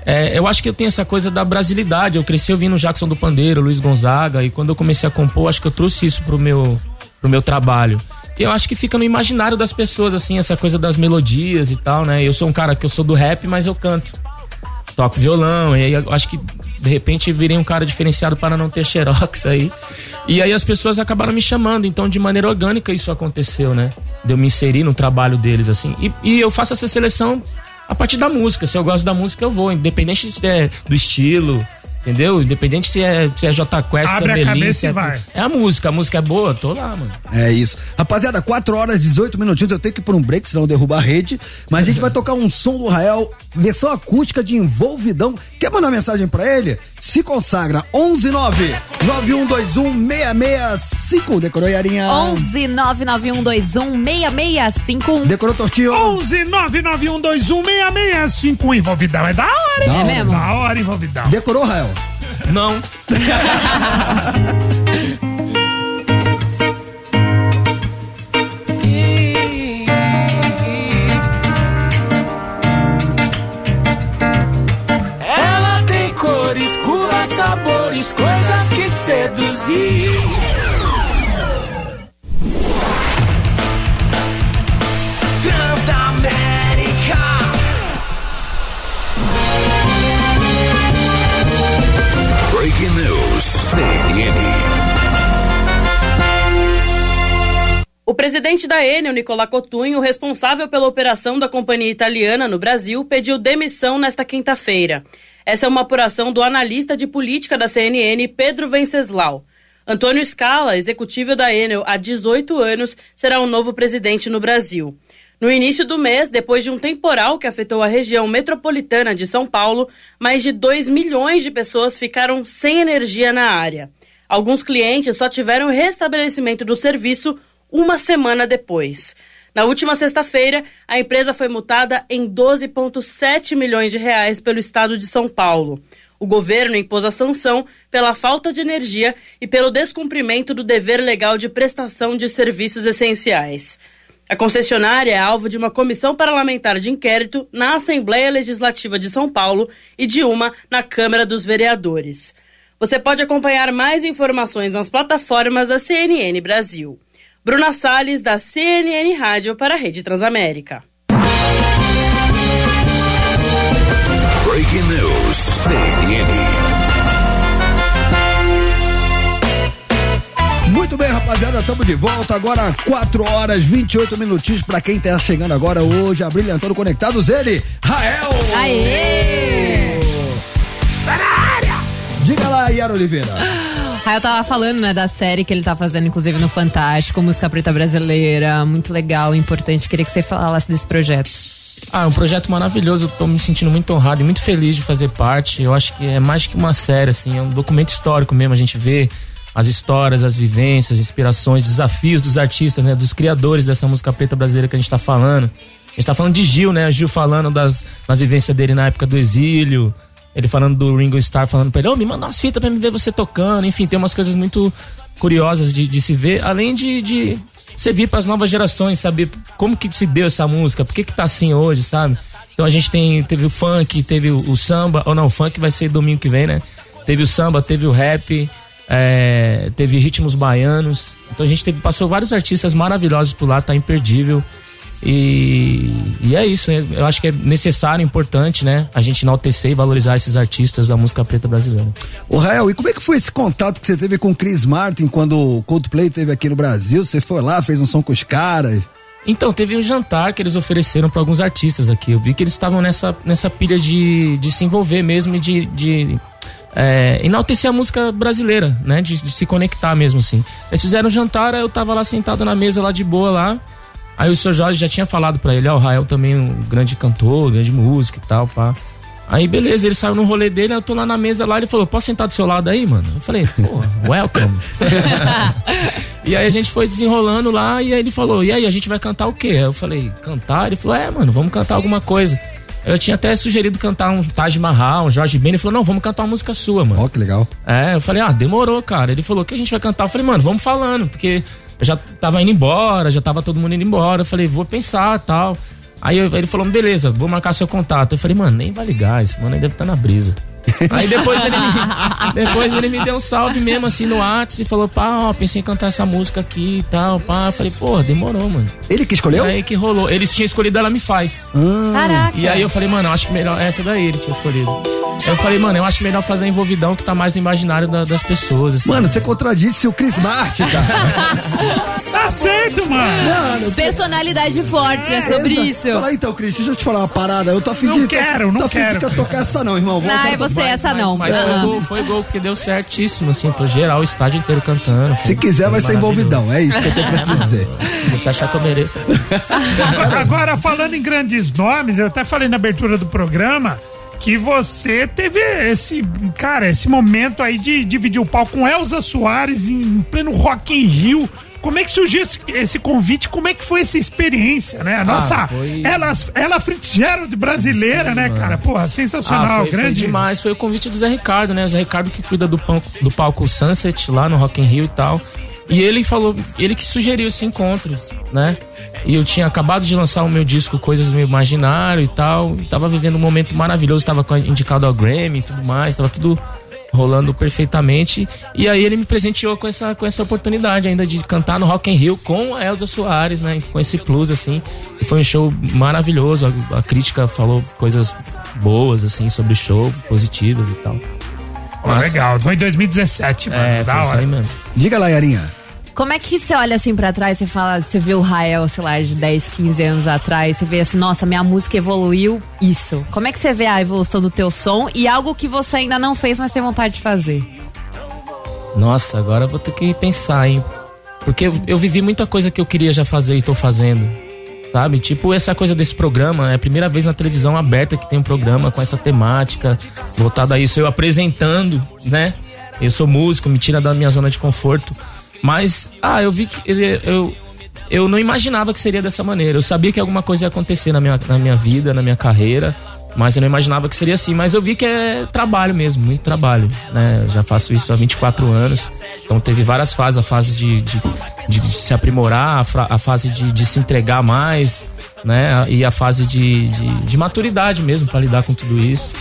É, eu acho que eu tenho essa coisa da brasilidade. Eu cresci ouvindo Jackson do Pandeiro, Luiz Gonzaga, e quando eu comecei a compor, acho que eu trouxe isso pro meu, pro meu trabalho. Eu acho que fica no imaginário das pessoas, assim, essa coisa das melodias e tal, né? Eu sou um cara que eu sou do rap, mas eu canto. Toco violão, e aí eu acho que de repente virei um cara diferenciado para não ter xerox aí. E aí as pessoas acabaram me chamando, então de maneira orgânica isso aconteceu, né? De eu me inserir no trabalho deles, assim. E, e eu faço essa seleção a partir da música. Se eu gosto da música, eu vou, independente é do estilo, Entendeu? Independente se é, se é J Quest, Abre se é Melissa. É, vai. é a música, a música é boa, tô lá, mano. É isso. Rapaziada, 4 horas e 18 minutinhos, eu tenho que ir por um break, senão derrubar a rede. Mas a gente vai tocar um som do Rael, versão acústica de envolvidão. Quer mandar mensagem pra ele? Se consagra 119 9121 6651. Decorou, Yarinha? 11 99121 6651. Decorou, Tortinho? 11 99121 6651. Envolvidão é da hora, hein? Da é mesmo? Da hora, envolvidão. Decorou, Rael? Não. Ela tem cores, cura, sabores, coisas que seduzir. News. CNN. O presidente da Enel, Nicolás Cotunho, responsável pela operação da companhia italiana no Brasil, pediu demissão nesta quinta-feira. Essa é uma apuração do analista de política da CNN, Pedro Venceslau. Antônio Scala, executivo da Enel há 18 anos, será o novo presidente no Brasil. No início do mês, depois de um temporal que afetou a região metropolitana de São Paulo, mais de 2 milhões de pessoas ficaram sem energia na área. Alguns clientes só tiveram restabelecimento do serviço uma semana depois. Na última sexta-feira, a empresa foi multada em 12,7 milhões de reais pelo estado de São Paulo. O governo impôs a sanção pela falta de energia e pelo descumprimento do dever legal de prestação de serviços essenciais. A concessionária é alvo de uma comissão parlamentar de inquérito na Assembleia Legislativa de São Paulo e de uma na Câmara dos Vereadores. Você pode acompanhar mais informações nas plataformas da CNN Brasil. Bruna Salles, da CNN Rádio, para a Rede Transamérica. Breaking News, CNN. Muito bem, rapaziada, estamos de volta agora, 4 horas 28 minutinhos para quem tá chegando agora hoje, abrilhantando conectados, ele, Rael! Aê! Diga lá, Yara Oliveira. Rael tava falando, né, da série que ele tá fazendo, inclusive, no Fantástico, Música Preta Brasileira, muito legal, importante. Queria que você falasse desse projeto. Ah, é um projeto maravilhoso, eu tô me sentindo muito honrado e muito feliz de fazer parte. Eu acho que é mais que uma série, assim, é um documento histórico mesmo, a gente vê as histórias, as vivências, inspirações, desafios dos artistas, né, dos criadores dessa música preta brasileira que a gente tá falando. A gente tá falando de Gil, né, Gil falando das, das vivências dele na época do exílio, ele falando do Ringo Starr, falando pra ele, ô, me manda umas fitas pra me ver você tocando, enfim, tem umas coisas muito curiosas de, de se ver, além de, de servir para as novas gerações, saber como que se deu essa música, por que que tá assim hoje, sabe? Então a gente tem, teve o funk, teve o, o samba, ou não, o funk vai ser domingo que vem, né? Teve o samba, teve o rap, é, teve ritmos baianos. Então a gente teve, passou vários artistas maravilhosos por lá, tá imperdível. E, e é isso, né? eu acho que é necessário, importante, né? A gente enaltecer e valorizar esses artistas da música preta brasileira. Ô Rael, e como é que foi esse contato que você teve com o Chris Martin quando o Coldplay teve aqui no Brasil? Você foi lá, fez um som com os caras? Então, teve um jantar que eles ofereceram para alguns artistas aqui. Eu vi que eles estavam nessa, nessa pilha de, de se envolver mesmo e de, de é, enaltecer a música brasileira, né? De, de se conectar mesmo, assim. Eles fizeram um jantar, eu tava lá sentado na mesa lá de boa lá. Aí o senhor Jorge já tinha falado pra ele, ó, o Rael também é um grande cantor, grande música e tal, pá. Aí beleza, ele saiu no rolê dele, eu tô lá na mesa lá, ele falou, posso sentar do seu lado aí, mano? Eu falei, pô, welcome. e aí a gente foi desenrolando lá e aí ele falou, e aí, a gente vai cantar o quê? Eu falei, cantar? Ele falou, é, mano, vamos cantar alguma coisa. Eu tinha até sugerido cantar um Taj Mahal, um Jorge Ben, ele falou, não, vamos cantar uma música sua, mano. Ó, que legal. É, eu falei, ah, demorou, cara. Ele falou, o que a gente vai cantar? Eu falei, mano, vamos falando, porque eu já tava indo embora, já tava todo mundo indo embora. Eu falei, vou pensar tal. Aí eu- ele falou, beleza, vou marcar seu contato. Eu falei, mano, nem vai ligar, esse mano aí deve estar na brisa. Aí depois ele, me, depois ele me deu um salve mesmo assim no WhatsApp e falou, pá, ó, pensei em cantar essa música aqui e tal, pá. Eu falei, pô, demorou, mano. Ele que escolheu? Aí que rolou. Eles tinham escolhido Ela Me Faz. Caraca. E aí eu falei, mano, eu acho que melhor. Essa daí ele tinha escolhido. Eu falei, mano, eu acho melhor fazer a envolvidão que tá mais no imaginário da- das pessoas. assim. Mano, você contradisse o Chris Martin, cara. Tá certo, mano. Mano, Personalidade forte, é sobre Exa- isso. Fala aí, então, Cris, deixa eu te falar uma parada. Eu tô afim de. quero, tô, não tô afim de quero. que eu tocar essa, não, irmão. Vamos Não, é você, essa não. Mas foi gol, foi gol, porque deu certíssimo, assim, tô geral, o estádio inteiro cantando. Se quiser, vai ser envolvidão. É isso que eu tô pra te dizer. Se você achar que eu mereço. Agora, agora, falando em grandes nomes, eu até falei na abertura do programa que você teve esse, cara, esse momento aí de dividir o palco com Elza Soares em pleno Rock in Rio. Como é que surgiu esse, esse convite? Como é que foi essa experiência, né? A nossa, Ah, foi- ela, ela Fitzgerald brasileira, Sim, né, mano. cara? Porra, sensacional, Ah, foi, foi grande. demais. Foi o convite do Zé Ricardo, né? O Zé Ricardo que cuida do palco, do palco Sunset lá no Rock in Rio e tal. E ele falou, ele que sugeriu esse encontro, né? E eu tinha acabado de lançar o meu disco Coisas do Meu Imaginário e tal. E tava vivendo um momento maravilhoso, tava indicado ao Grammy e tudo mais, tava tudo rolando perfeitamente. E aí ele me presenteou com essa, com essa oportunidade ainda de cantar no Rock in Rio com a Elza Soares, né? Com esse plus, assim. E foi um show maravilhoso. A, a crítica falou coisas boas, assim, sobre o show, positivas e tal. Pô, legal, foi em 2017, mano. É, da foi isso hora. aí mesmo. Diga lá, Yarinha. Como é que você olha assim pra trás, você fala, você vê o Rael, sei lá, de 10, 15 anos atrás, você vê assim, nossa, minha música evoluiu isso. Como é que você vê a evolução do teu som e algo que você ainda não fez, mas tem vontade de fazer? Nossa, agora eu vou ter que pensar, hein? Porque eu, eu vivi muita coisa que eu queria já fazer e tô fazendo. Sabe? Tipo essa coisa desse programa, é a primeira vez na televisão aberta que tem um programa com essa temática, voltado a isso, eu apresentando, né? Eu sou músico, me tira da minha zona de conforto. Mas, ah, eu vi que ele, eu, eu não imaginava que seria dessa maneira. Eu sabia que alguma coisa ia acontecer na minha, na minha vida, na minha carreira, mas eu não imaginava que seria assim. Mas eu vi que é trabalho mesmo, muito trabalho. Né? Eu já faço isso há 24 anos. Então teve várias fases, a fase de, de, de, de se aprimorar, a, a fase de, de se entregar mais, né? E a fase de, de, de maturidade mesmo para lidar com tudo isso.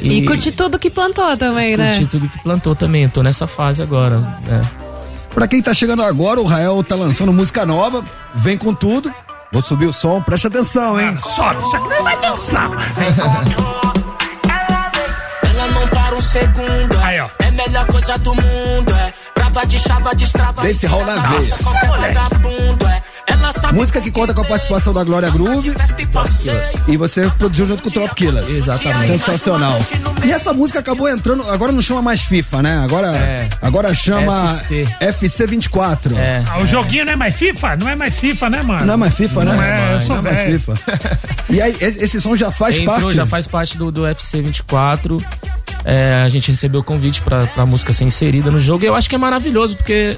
E, curte tudo que plantou também, né? curti tudo que plantou também. Eu tô nessa fase agora, né? Pra quem tá chegando agora, o Rael tá lançando música nova, vem com tudo. Vou subir o som, preste atenção, hein? Sobe, isso aqui vai dançar, mano. Ela não para um segundo. É, é a melhor coisa do mundo. É brava de chava, destrava. Desse rol na vagabundo. É. Música que conta com a participação da Glória Groove e você produziu junto com o Trop Killers. Exatamente. Sensacional. E essa música acabou entrando, agora não chama mais FIFA, né? Agora, É. agora chama FC. FC24. É. Ah, o joguinho não é mais FIFA? Não é mais FIFA, né, mano? Não é mais FIFA, né? Não é, eu sou Não é mais. FIFA. E aí, esse esse som já faz Entrou, parte? já faz parte do, do FC 24. É, a gente recebeu o convite pra, pra música ser inserida no jogo. E eu acho que é maravilhoso, porque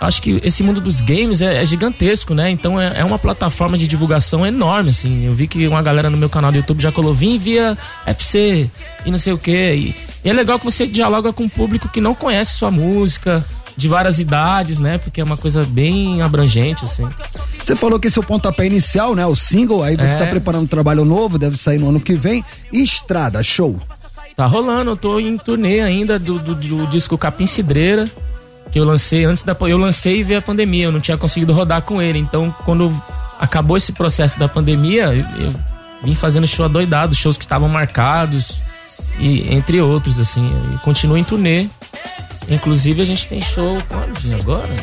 acho que esse mundo dos games é, é gigantesco, né? Então é, é uma plataforma de divulgação enorme, assim. Eu vi que uma galera no meu canal do YouTube já colou, vim via FC e não sei o quê. E, e é legal que você dialoga com um público que não conhece sua música, de várias idades, né? Porque é uma coisa bem abrangente, assim. Você falou que esse é o pontapé inicial, né? O single, aí você É. tá preparando um trabalho novo, deve sair no ano que vem. E estrada, show. Tá rolando, eu tô em turnê ainda do, do, do disco Capim Cidreira, que eu lancei antes da. Eu lancei e veio a pandemia, eu não tinha conseguido rodar com ele. Então, quando acabou esse processo da pandemia, eu, eu vim fazendo show adoidado, shows que estavam marcados, e entre outros, assim. E continuo em turnê. Inclusive, a gente tem show quando agora?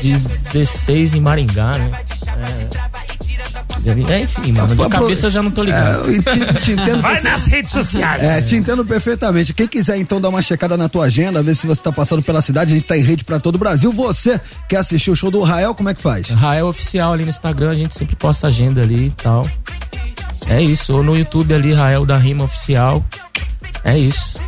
16 em Maringá, né? É, é, enfim, mano, de cabeça eu já não tô ligado. É, te- te entendo Vai nas redes sociais. É, te entendo perfeitamente. Quem quiser então dar uma checada na tua agenda, ver se você tá passando pela cidade, a gente tá em rede pra todo o Brasil. Você quer assistir o show do Rael, como é que faz? Rael Oficial ali no Instagram, a gente sempre posta agenda ali e tal. É isso, ou no YouTube ali, Rael da Rima Oficial. É isso.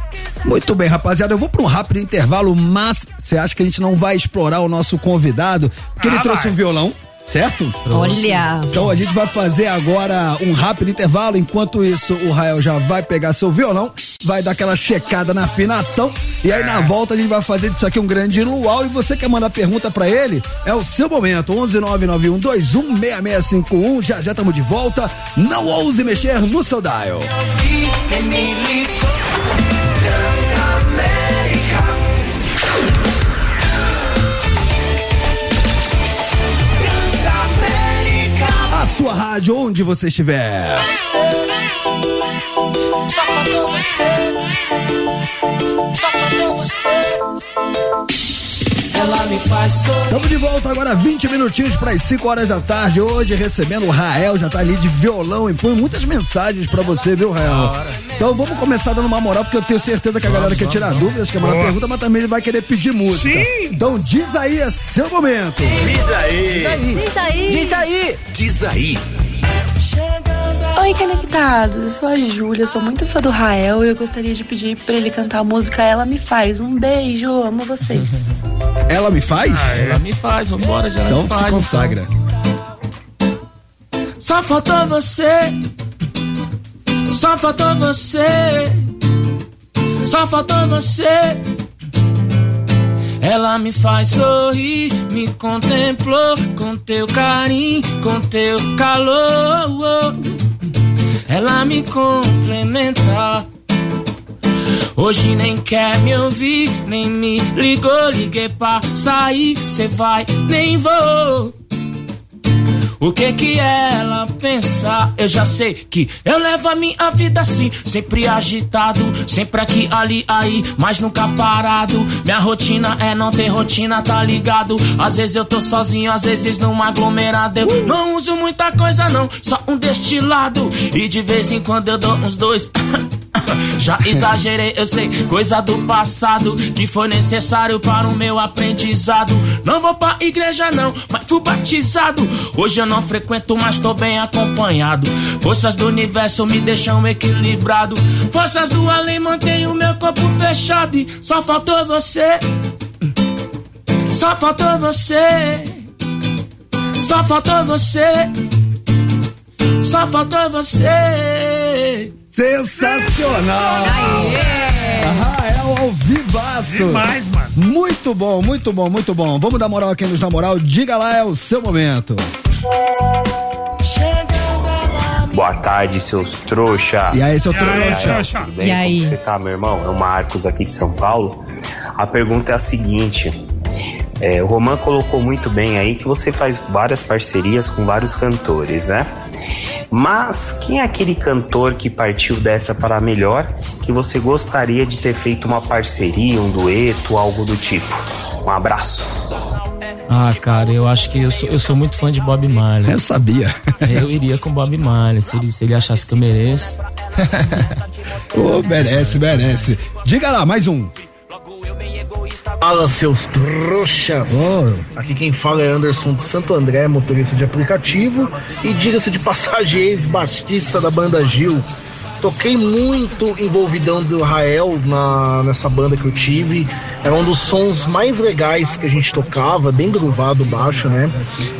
Muito bem, rapaziada, eu vou pra um rápido intervalo, mas você acha que a gente não vai explorar o nosso convidado? Porque ele Ah, trouxe vai. um violão, certo? Olha. Então a gente vai fazer agora um rápido intervalo. Enquanto isso, o Rael já vai pegar seu violão, vai dar aquela checada na afinação. E aí na volta a gente vai fazer disso aqui um grande luau. E você quer mandar pergunta pra ele? É o seu momento. 11991216651. Já já estamos de volta. Não ouse mexer no seu dial. A sua rádio, onde você estiver. Só faltou você. Só faltou você. Ela me faz sorrir. Estamos de volta agora, 20 minutinhos para as 5 horas da tarde. Hoje recebendo o Rael, já tá ali de violão e põe muitas mensagens para você, viu, Rael? Então vamos começar dando uma moral, porque eu tenho certeza que a galera quer tirar dúvidas, quer mandar Boa. pergunta, mas também ele vai querer pedir música. Sim. Então diz aí, é seu momento. Diz aí. Diz aí. Diz aí. Diz aí. Oi, conectados. Eu sou a Júlia, sou muito fã do Rael e eu gostaria de pedir pra ele cantar a música Ela Me Faz. Um beijo, amo vocês. Ela me faz? Ela me faz, vambora, já então me faz. se consagra. Só faltou você. Só faltou você. Só faltou você. Ela me faz sorrir, me contemplou com teu carinho, com teu calor. Ela me complementa. Hoje nem quer me ouvir, nem me ligou, liguei pra sair, cê vai, nem vou. O que que ela pensa? Eu já sei que eu levo a minha vida assim, sempre agitado, sempre aqui, ali, aí, mas nunca parado. Minha rotina é não ter rotina, tá ligado? Às vezes eu tô sozinho, às vezes numa aglomerada. Eu não uso muita coisa, não, só um destilado. E de vez em quando eu dou uns dois. Já exagerei, eu sei, coisa do passado que foi necessário para o meu aprendizado. Não vou pra igreja não, mas fui batizado. Hoje eu não frequento, mas tô bem acompanhado. Forças do universo me deixam equilibrado. Forças do além mantêm o meu corpo fechado. E só faltou você. Só faltou você. Só faltou você. Só faltou você. Sensacional! Rael ao vivaço! Demais, mano. Muito bom, muito bom, muito bom. Vamos dar moral a quem nos moral. Diga lá, é o seu momento. Boa tarde, seus trouxa. E aí, seu E aí, trouxa? Tudo bem? E aí? Como você tá, meu irmão? É o Marcos aqui de São Paulo. A pergunta é a seguinte. é, o Roman colocou muito bem aí que você faz várias parcerias com vários cantores, né? Mas quem é aquele cantor que partiu dessa para melhor que você gostaria de ter feito uma parceria, um dueto, algo do tipo? Um abraço. Ah, cara, eu acho que eu sou, eu sou muito fã de Bob Marley. Eu sabia. Eu iria com Bob Marley, se ele, se ele achasse que eu mereço. Ô, merece, merece. Diga lá, mais um. Fala, seus trouxas! Aqui quem fala é Anderson de Santo André, motorista de aplicativo e diga-se de passagem, ex-baixista da banda Gil. Toquei muito envolvidão do Rael na, nessa banda que eu tive. Era um dos sons mais legais que a gente tocava, bem groovado baixo, né?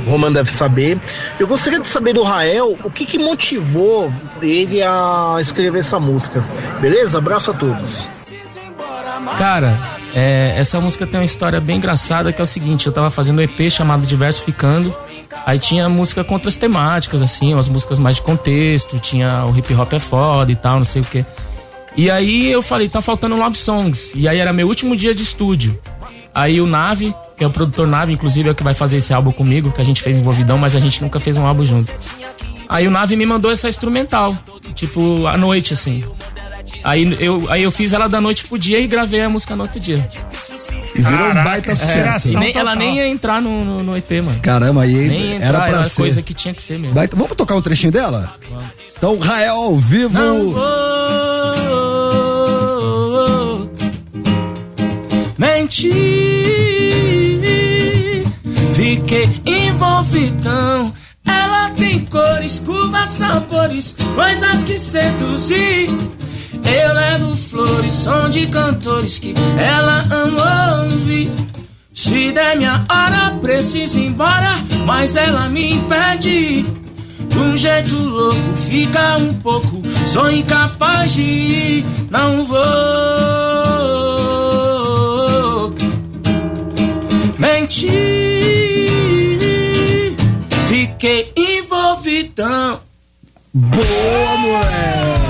O Roman deve saber. Eu gostaria de saber do Rael o que, que motivou ele a escrever essa música. Beleza? Abraço a todos. Cara, é, essa música tem uma história bem engraçada que é o seguinte, eu tava fazendo um EP chamado Diversificando, aí tinha música com outras temáticas, assim, umas músicas mais de contexto, tinha o hip hop é foda e tal, não sei o que. E aí eu falei, tá faltando Love Songs. E aí era meu último dia de estúdio. Aí o Nave, que é o produtor Nave, inclusive é o que vai fazer esse álbum comigo, que a gente fez envolvidão, mas a gente nunca fez um álbum junto. Aí o Nave me mandou essa instrumental, tipo, à noite, assim. Aí eu, aí eu fiz ela da noite pro dia e gravei a música no outro dia. E virou um baita sucesso. Nem- ela nem ia entrar no, no, no EP, mano. Caramba, aí Nem entrar, era pra era ser. coisa que tinha que ser mesmo. Baita- Vamos tocar um trechinho dela? Então, Rael ao vivo. Não vou mentir. Fiquei envolvidão. Ela tem cores, curvas, sabores, coisas que seduzir. Eu levo flores, som de cantores que ela ama ouvir. Se der minha hora, preciso ir embora, mas ela me impede. De um jeito louco, fica um pouco, sou incapaz de ir, não vou mentir. Fiquei envolvidão. Boa, moleque!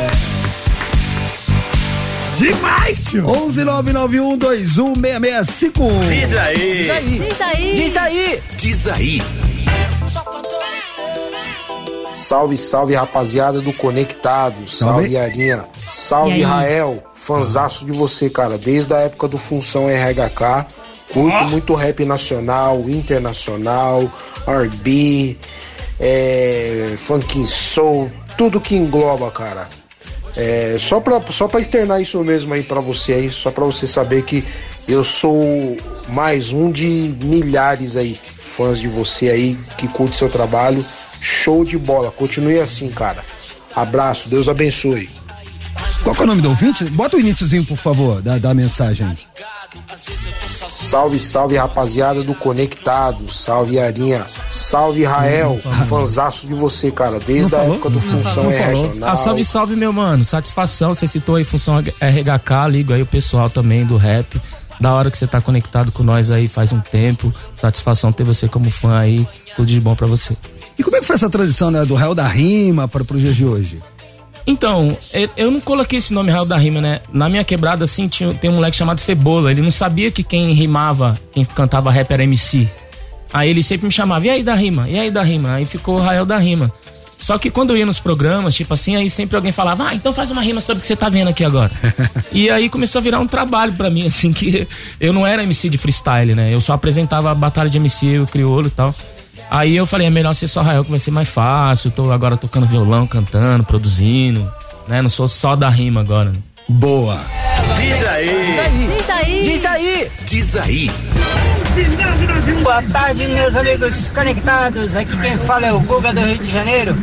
Demais, tio! 11991216651. Diz aí. Diz aí. Diz aí. Diz aí. Diz aí. Salve, salve rapaziada do Conectado. Salve. Yarinha. Salve? Rael. Fanzaço de você, cara. Desde a época do Função RHK. Curto muito rap nacional, internacional, RB, é, funk soul, tudo que engloba, cara. É, só, pra, só pra externar isso mesmo aí pra você aí, só pra você saber que eu sou mais um de milhares aí, fãs de você aí, que curte seu trabalho. Show de bola, continue assim, cara. Abraço, Deus abençoe. Qual é o nome do ouvinte? Bota o iníciozinho, por favor, da, da mensagem. Salve, salve rapaziada do Conectado, salve Arinha, salve Rael, fanzaço de você, cara, desde a época do Função é Regional. Ah, salve, salve, meu mano. Satisfação. Você citou aí função RHK, ligo aí o pessoal também do rap. Da hora que você tá conectado com nós aí faz um tempo. Satisfação ter você como fã aí. Tudo de bom pra você. E como é que foi essa transição né, do Rael da Rima para os dias de hoje? Então, eu- não coloquei esse nome Raul da Rima, né? Na minha quebrada, assim, tinha, tem um moleque chamado Cebola. Ele não sabia que quem rimava, quem cantava rap era MC. Aí ele sempre me chamava, e aí da rima? E aí da rima? Aí ficou Rael da Rima. Só que quando eu ia nos programas, tipo assim, aí sempre alguém falava, ah, então faz uma rima sobre o que você tá vendo aqui agora. e aí começou a virar um trabalho pra mim, assim, que eu não era MC de freestyle, né? Eu só apresentava a batalha de MC, o crioulo e tal. Aí eu falei, é melhor ser só Rael que vai ser mais fácil. Tô agora tocando violão, cantando, produzindo. né? Não sou só da rima agora. né? Boa. Diz aí. Diz aí. Diz aí. Diz aí. Boa tarde, meus amigos conectados. Aqui quem fala é o Guga do Rio de Janeiro.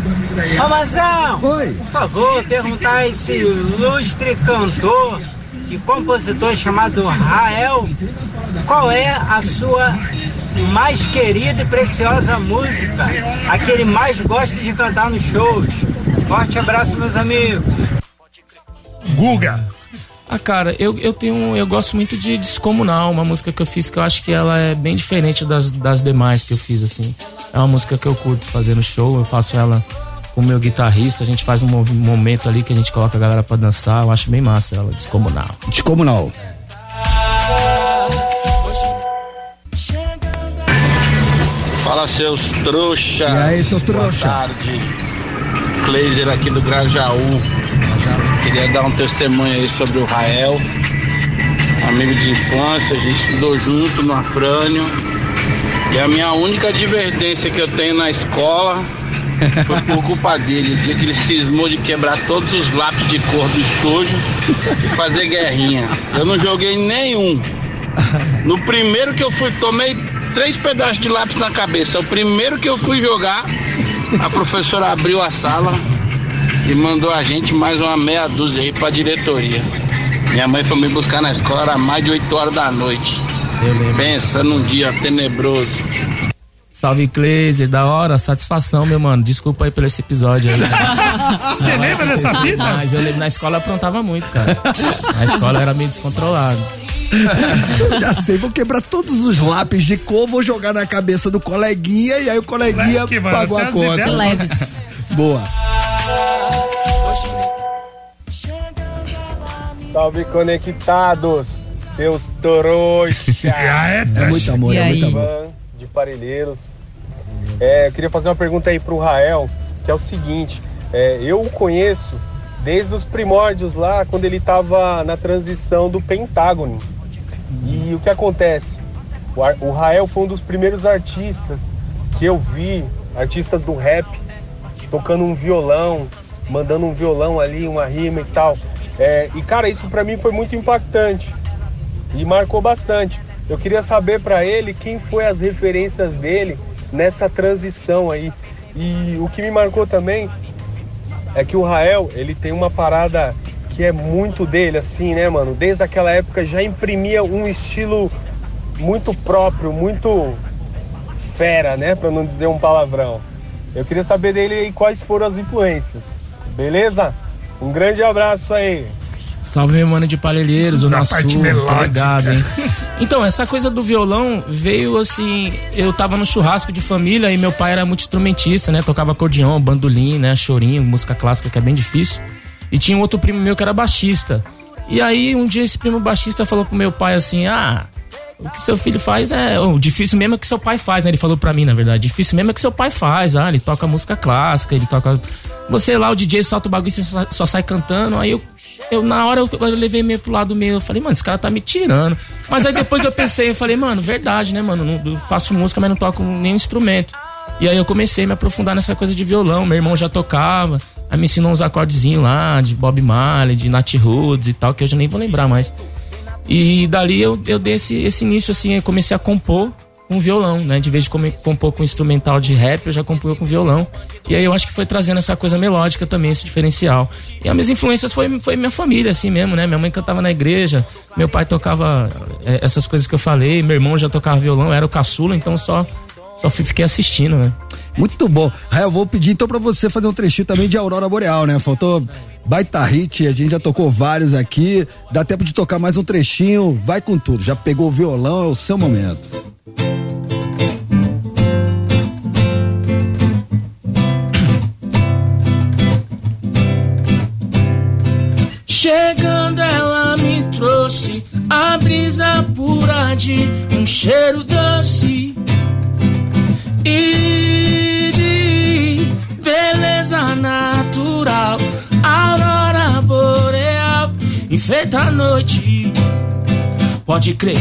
Romazão, Oi. por favor, perguntar a esse ilustre cantor e compositor chamado Rael qual é a sua mais querida e preciosa música, a que ele mais gosta de cantar nos shows. Forte abraço, meus amigos. Guga. Ah, cara, eu, eu tenho. Eu gosto muito de Descomunal, uma música que eu fiz que eu acho que ela é bem diferente das, das demais que eu fiz, assim. É uma música que eu curto fazer no show, eu faço ela com o meu guitarrista, a gente faz um momento ali que a gente coloca a galera pra dançar, eu acho bem massa ela, Descomunal. Descomunal. Fala seus trouxas. E aí, seu trouxa? Boa tarde. Kleiser aqui do Grajaú. Queria dar um testemunho aí sobre o Rael. Amigo de infância, a gente estudou junto no Afrânio. E a minha única advertência que eu tenho na escola foi por culpa dele. O dia que ele cismou de quebrar todos os lápis de cor do estojo e fazer guerrinha. Eu não joguei nenhum. No primeiro que eu fui, tomei três pedaços de lápis na cabeça. O primeiro que eu fui jogar, a professora abriu a sala e mandou a gente mais uma meia dúzia aí pra diretoria. Minha mãe foi me buscar na escola, era mais de 8 horas da noite. Pensa num dia tenebroso. Salve Cleiser, da hora, satisfação, meu mano. Desculpa aí por esse episódio aí. Você lembra dessa fita? Mas eu lembro, na escola eu aprontava muito, cara. Na escola era meio descontrolado. Já sei, vou quebrar todos os lápis de cor, vou jogar na cabeça do coleguinha e aí o coleguinha Moleque, mano, pagou a conta. Leves. Boa. Salve conectados, seus trouxas. é, É muito amor, E é muito aí? amor. Fã de Parelheiros. É, eu queria fazer uma pergunta aí pro Rael, que é o seguinte, é, eu o conheço desde os primórdios lá, quando ele estava na transição do Pentágono. E o que acontece? O, o Rael foi um dos primeiros artistas que eu vi, artistas do rap, tocando um violão, mandando um violão ali, uma rima e tal. É, e cara, isso pra mim foi muito impactante e marcou bastante. Eu queria saber pra ele quem foi as referências dele nessa transição aí. E o que me marcou também é que o Rael, ele tem uma parada que é muito dele, assim, né, mano? Desde aquela época já imprimia um estilo muito próprio, muito fera, né? Pra não dizer um palavrão. Eu queria saber dele aí quais foram as influências. Beleza? Um grande abraço aí. Salve, meu mano de Palheiros, o Da nosso parte melódica. ligado, hein? Então, essa coisa do violão veio assim. Eu tava no churrasco de família e meu pai era muito instrumentista, né? Tocava acordeon, bandolim, né? Chorinho, música clássica que é bem difícil. E tinha um outro primo meu que era baixista. E aí, um dia, esse primo baixista falou pro meu pai assim: Ah, o que seu filho faz é. O difícil mesmo é que seu pai faz, né? Ele falou pra mim, na verdade. Difícil mesmo é que seu pai faz. Ah, ele toca música clássica, ele toca. Você lá, o DJ solta o bagulho e você só, sai cantando. Aí eu, eu na hora, eu, eu levei meio pro lado meu. Eu falei, mano, esse cara tá me tirando. Mas aí depois eu pensei, eu falei, mano, verdade, né, mano? Não, faço música, mas não toco nenhum instrumento. E aí eu comecei a me aprofundar nessa coisa de violão. Meu irmão já tocava. Aí me ensinou uns acordezinhos lá, de Bob Marley, de Nat Roots e tal, que eu já nem vou lembrar mais. E dali eu, eu dei esse, esse início, assim, eu comecei a compor com violão, né? De vez de compor com instrumental de rap, eu já compunha com violão. E aí eu acho que foi trazendo essa coisa melódica também, esse diferencial. E as minhas influências foi, foi minha família, assim mesmo, né? Minha mãe cantava na igreja, meu pai tocava é, essas coisas que eu falei, meu irmão já tocava violão, era o caçula, então só, só fiquei assistindo, né? Muito bom. Rael, vou pedir então pra você fazer um trechinho também de Aurora Boreal, né? Faltou baita hit, a gente já tocou vários aqui. Dá tempo de tocar mais um trechinho, vai com tudo. Já pegou o violão, é o seu momento. Chegando ela me trouxe a brisa pura de um cheiro doce e de beleza natural, aurora boreal enfeita a noite. Pode crer,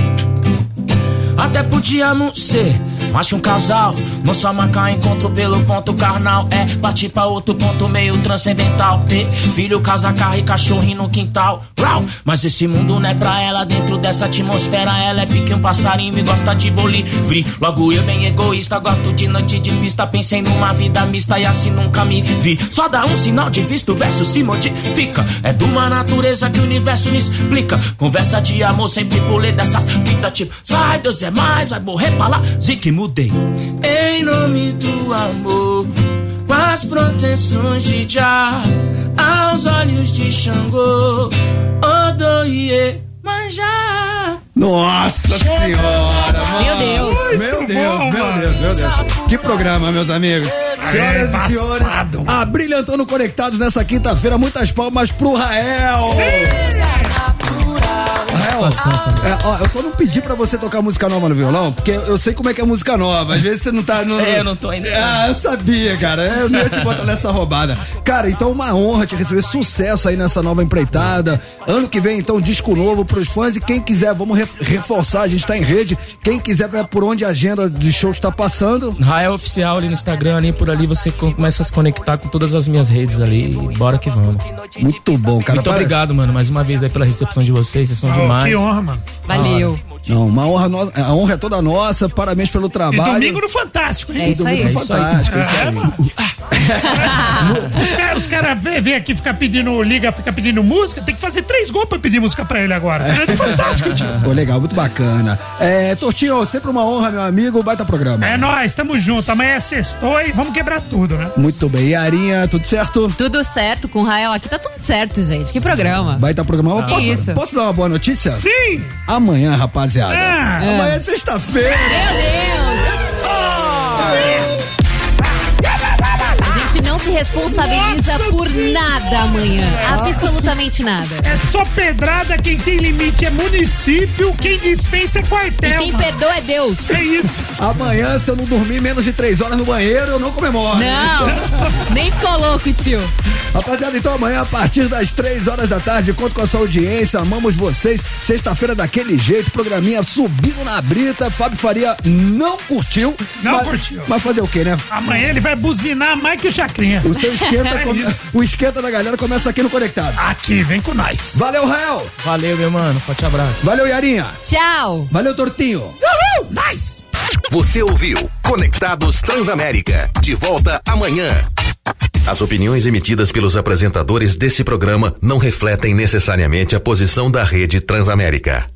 até podíamos ser Que um casal não só marcar encontro pelo ponto carnal. É partir pra outro ponto meio transcendental. Ter filho, casa, carro e cachorrinho no quintal. Rau! Mas esse mundo não é pra ela. Dentro dessa atmosfera, ela é pique um passarinho e gosta de voo livre. Logo eu, bem egoísta, gosto de noite de pista. Pensei numa vida mista e assim nunca me vi. Só dá um sinal de visto, o verso se modifica. É de uma natureza que o universo me explica. Conversa de amor sempre pulei dessas fitas tipo Sai, Deus é mais, vai morrer pra lá. Zique, mudei. Em nome do amor, com as proteções de Já, aos olhos de Xangô, Odoie, manjar. Nossa senhora, mano. Meu Deus. Meu Deus, meu Deus, meu Deus. Que programa, meus amigos. Senhoras e senhores, abrilhantando conectados nessa quinta-feira, muitas palmas pro Rael. Rael, é, ó, eu só não pedi pra você tocar música nova no violão, porque eu sei como é que é música nova. Às vezes você não tá no. É, eu não tô ainda. Ah, eu sabia, cara. Eu não ia te botar nessa roubada. Cara, então uma honra te receber sucesso aí nessa nova empreitada. Ano que vem, então, disco novo pros fãs e quem quiser, vamos re- reforçar, a gente tá em rede. Quem quiser ver por onde a agenda de shows tá passando. Rael Oficial ali no Instagram, ali por ali você co- começa a se conectar com todas as minhas redes ali. E bora que vamos. Muito bom, cara. Muito Para- obrigado, mano, mais uma vez aí pela recepção de vocês. Vocês são demais. Que honra, mano. Valeu. Não, uma honra, no- a honra é toda nossa. Parabéns pelo E trabalho. domingo no Fantástico, hein? É isso aí. Domingo no Fantástico, é isso É, aí. mano. Os caras os cara vêm vem aqui, fica pedindo, liga, fica pedindo música, tem que fazer três gols pra pedir música pra ele agora. É Fantástico, tio. Pô, legal, muito bacana. É, Tortinho, sempre uma honra, meu amigo. Baita programa. É nóis, tamo junto. Amanhã é sextou e vamos quebrar tudo, né? Muito bem. E Arinha, tudo certo? Tudo certo com o Rael aqui, tá tudo certo, gente. Que programa. Baita programa. Que Posso, isso? posso dar uma boa notícia? Sim! Amanhã, rapaziada. Ah. Amanhã é sexta-feira. Meu Deus! A se responsabiliza Nossa por Senhora! nada amanhã. Absolutamente nada. É só pedrada, quem tem limite é município, quem dispensa é E quartel. quem mano. perdoa é Deus. É isso. Amanhã, se eu não dormir menos de três horas no banheiro, eu não comemoro. Não, nem ficou louco, tio. Rapaziada, então amanhã, a partir das três horas da tarde, conto com a sua audiência, amamos vocês. Sexta-feira daquele jeito, programinha subindo na brita. Fábio Faria não curtiu. Não mas, curtiu. Mas fazer o quê, né? Amanhã ele vai buzinar mais que o Chacrinha. O seu esquenta, É o esquenta da galera começa aqui no Conectado. Aqui, vem com nós. Valeu, Rael. Valeu, meu mano. Forte abraço. Valeu, Yarinha. Tchau. Valeu, Tortinho. Uhul, nice. Você ouviu Conectados Transamérica. De volta amanhã. As opiniões emitidas pelos apresentadores desse programa não refletem necessariamente a posição da Rede Transamérica.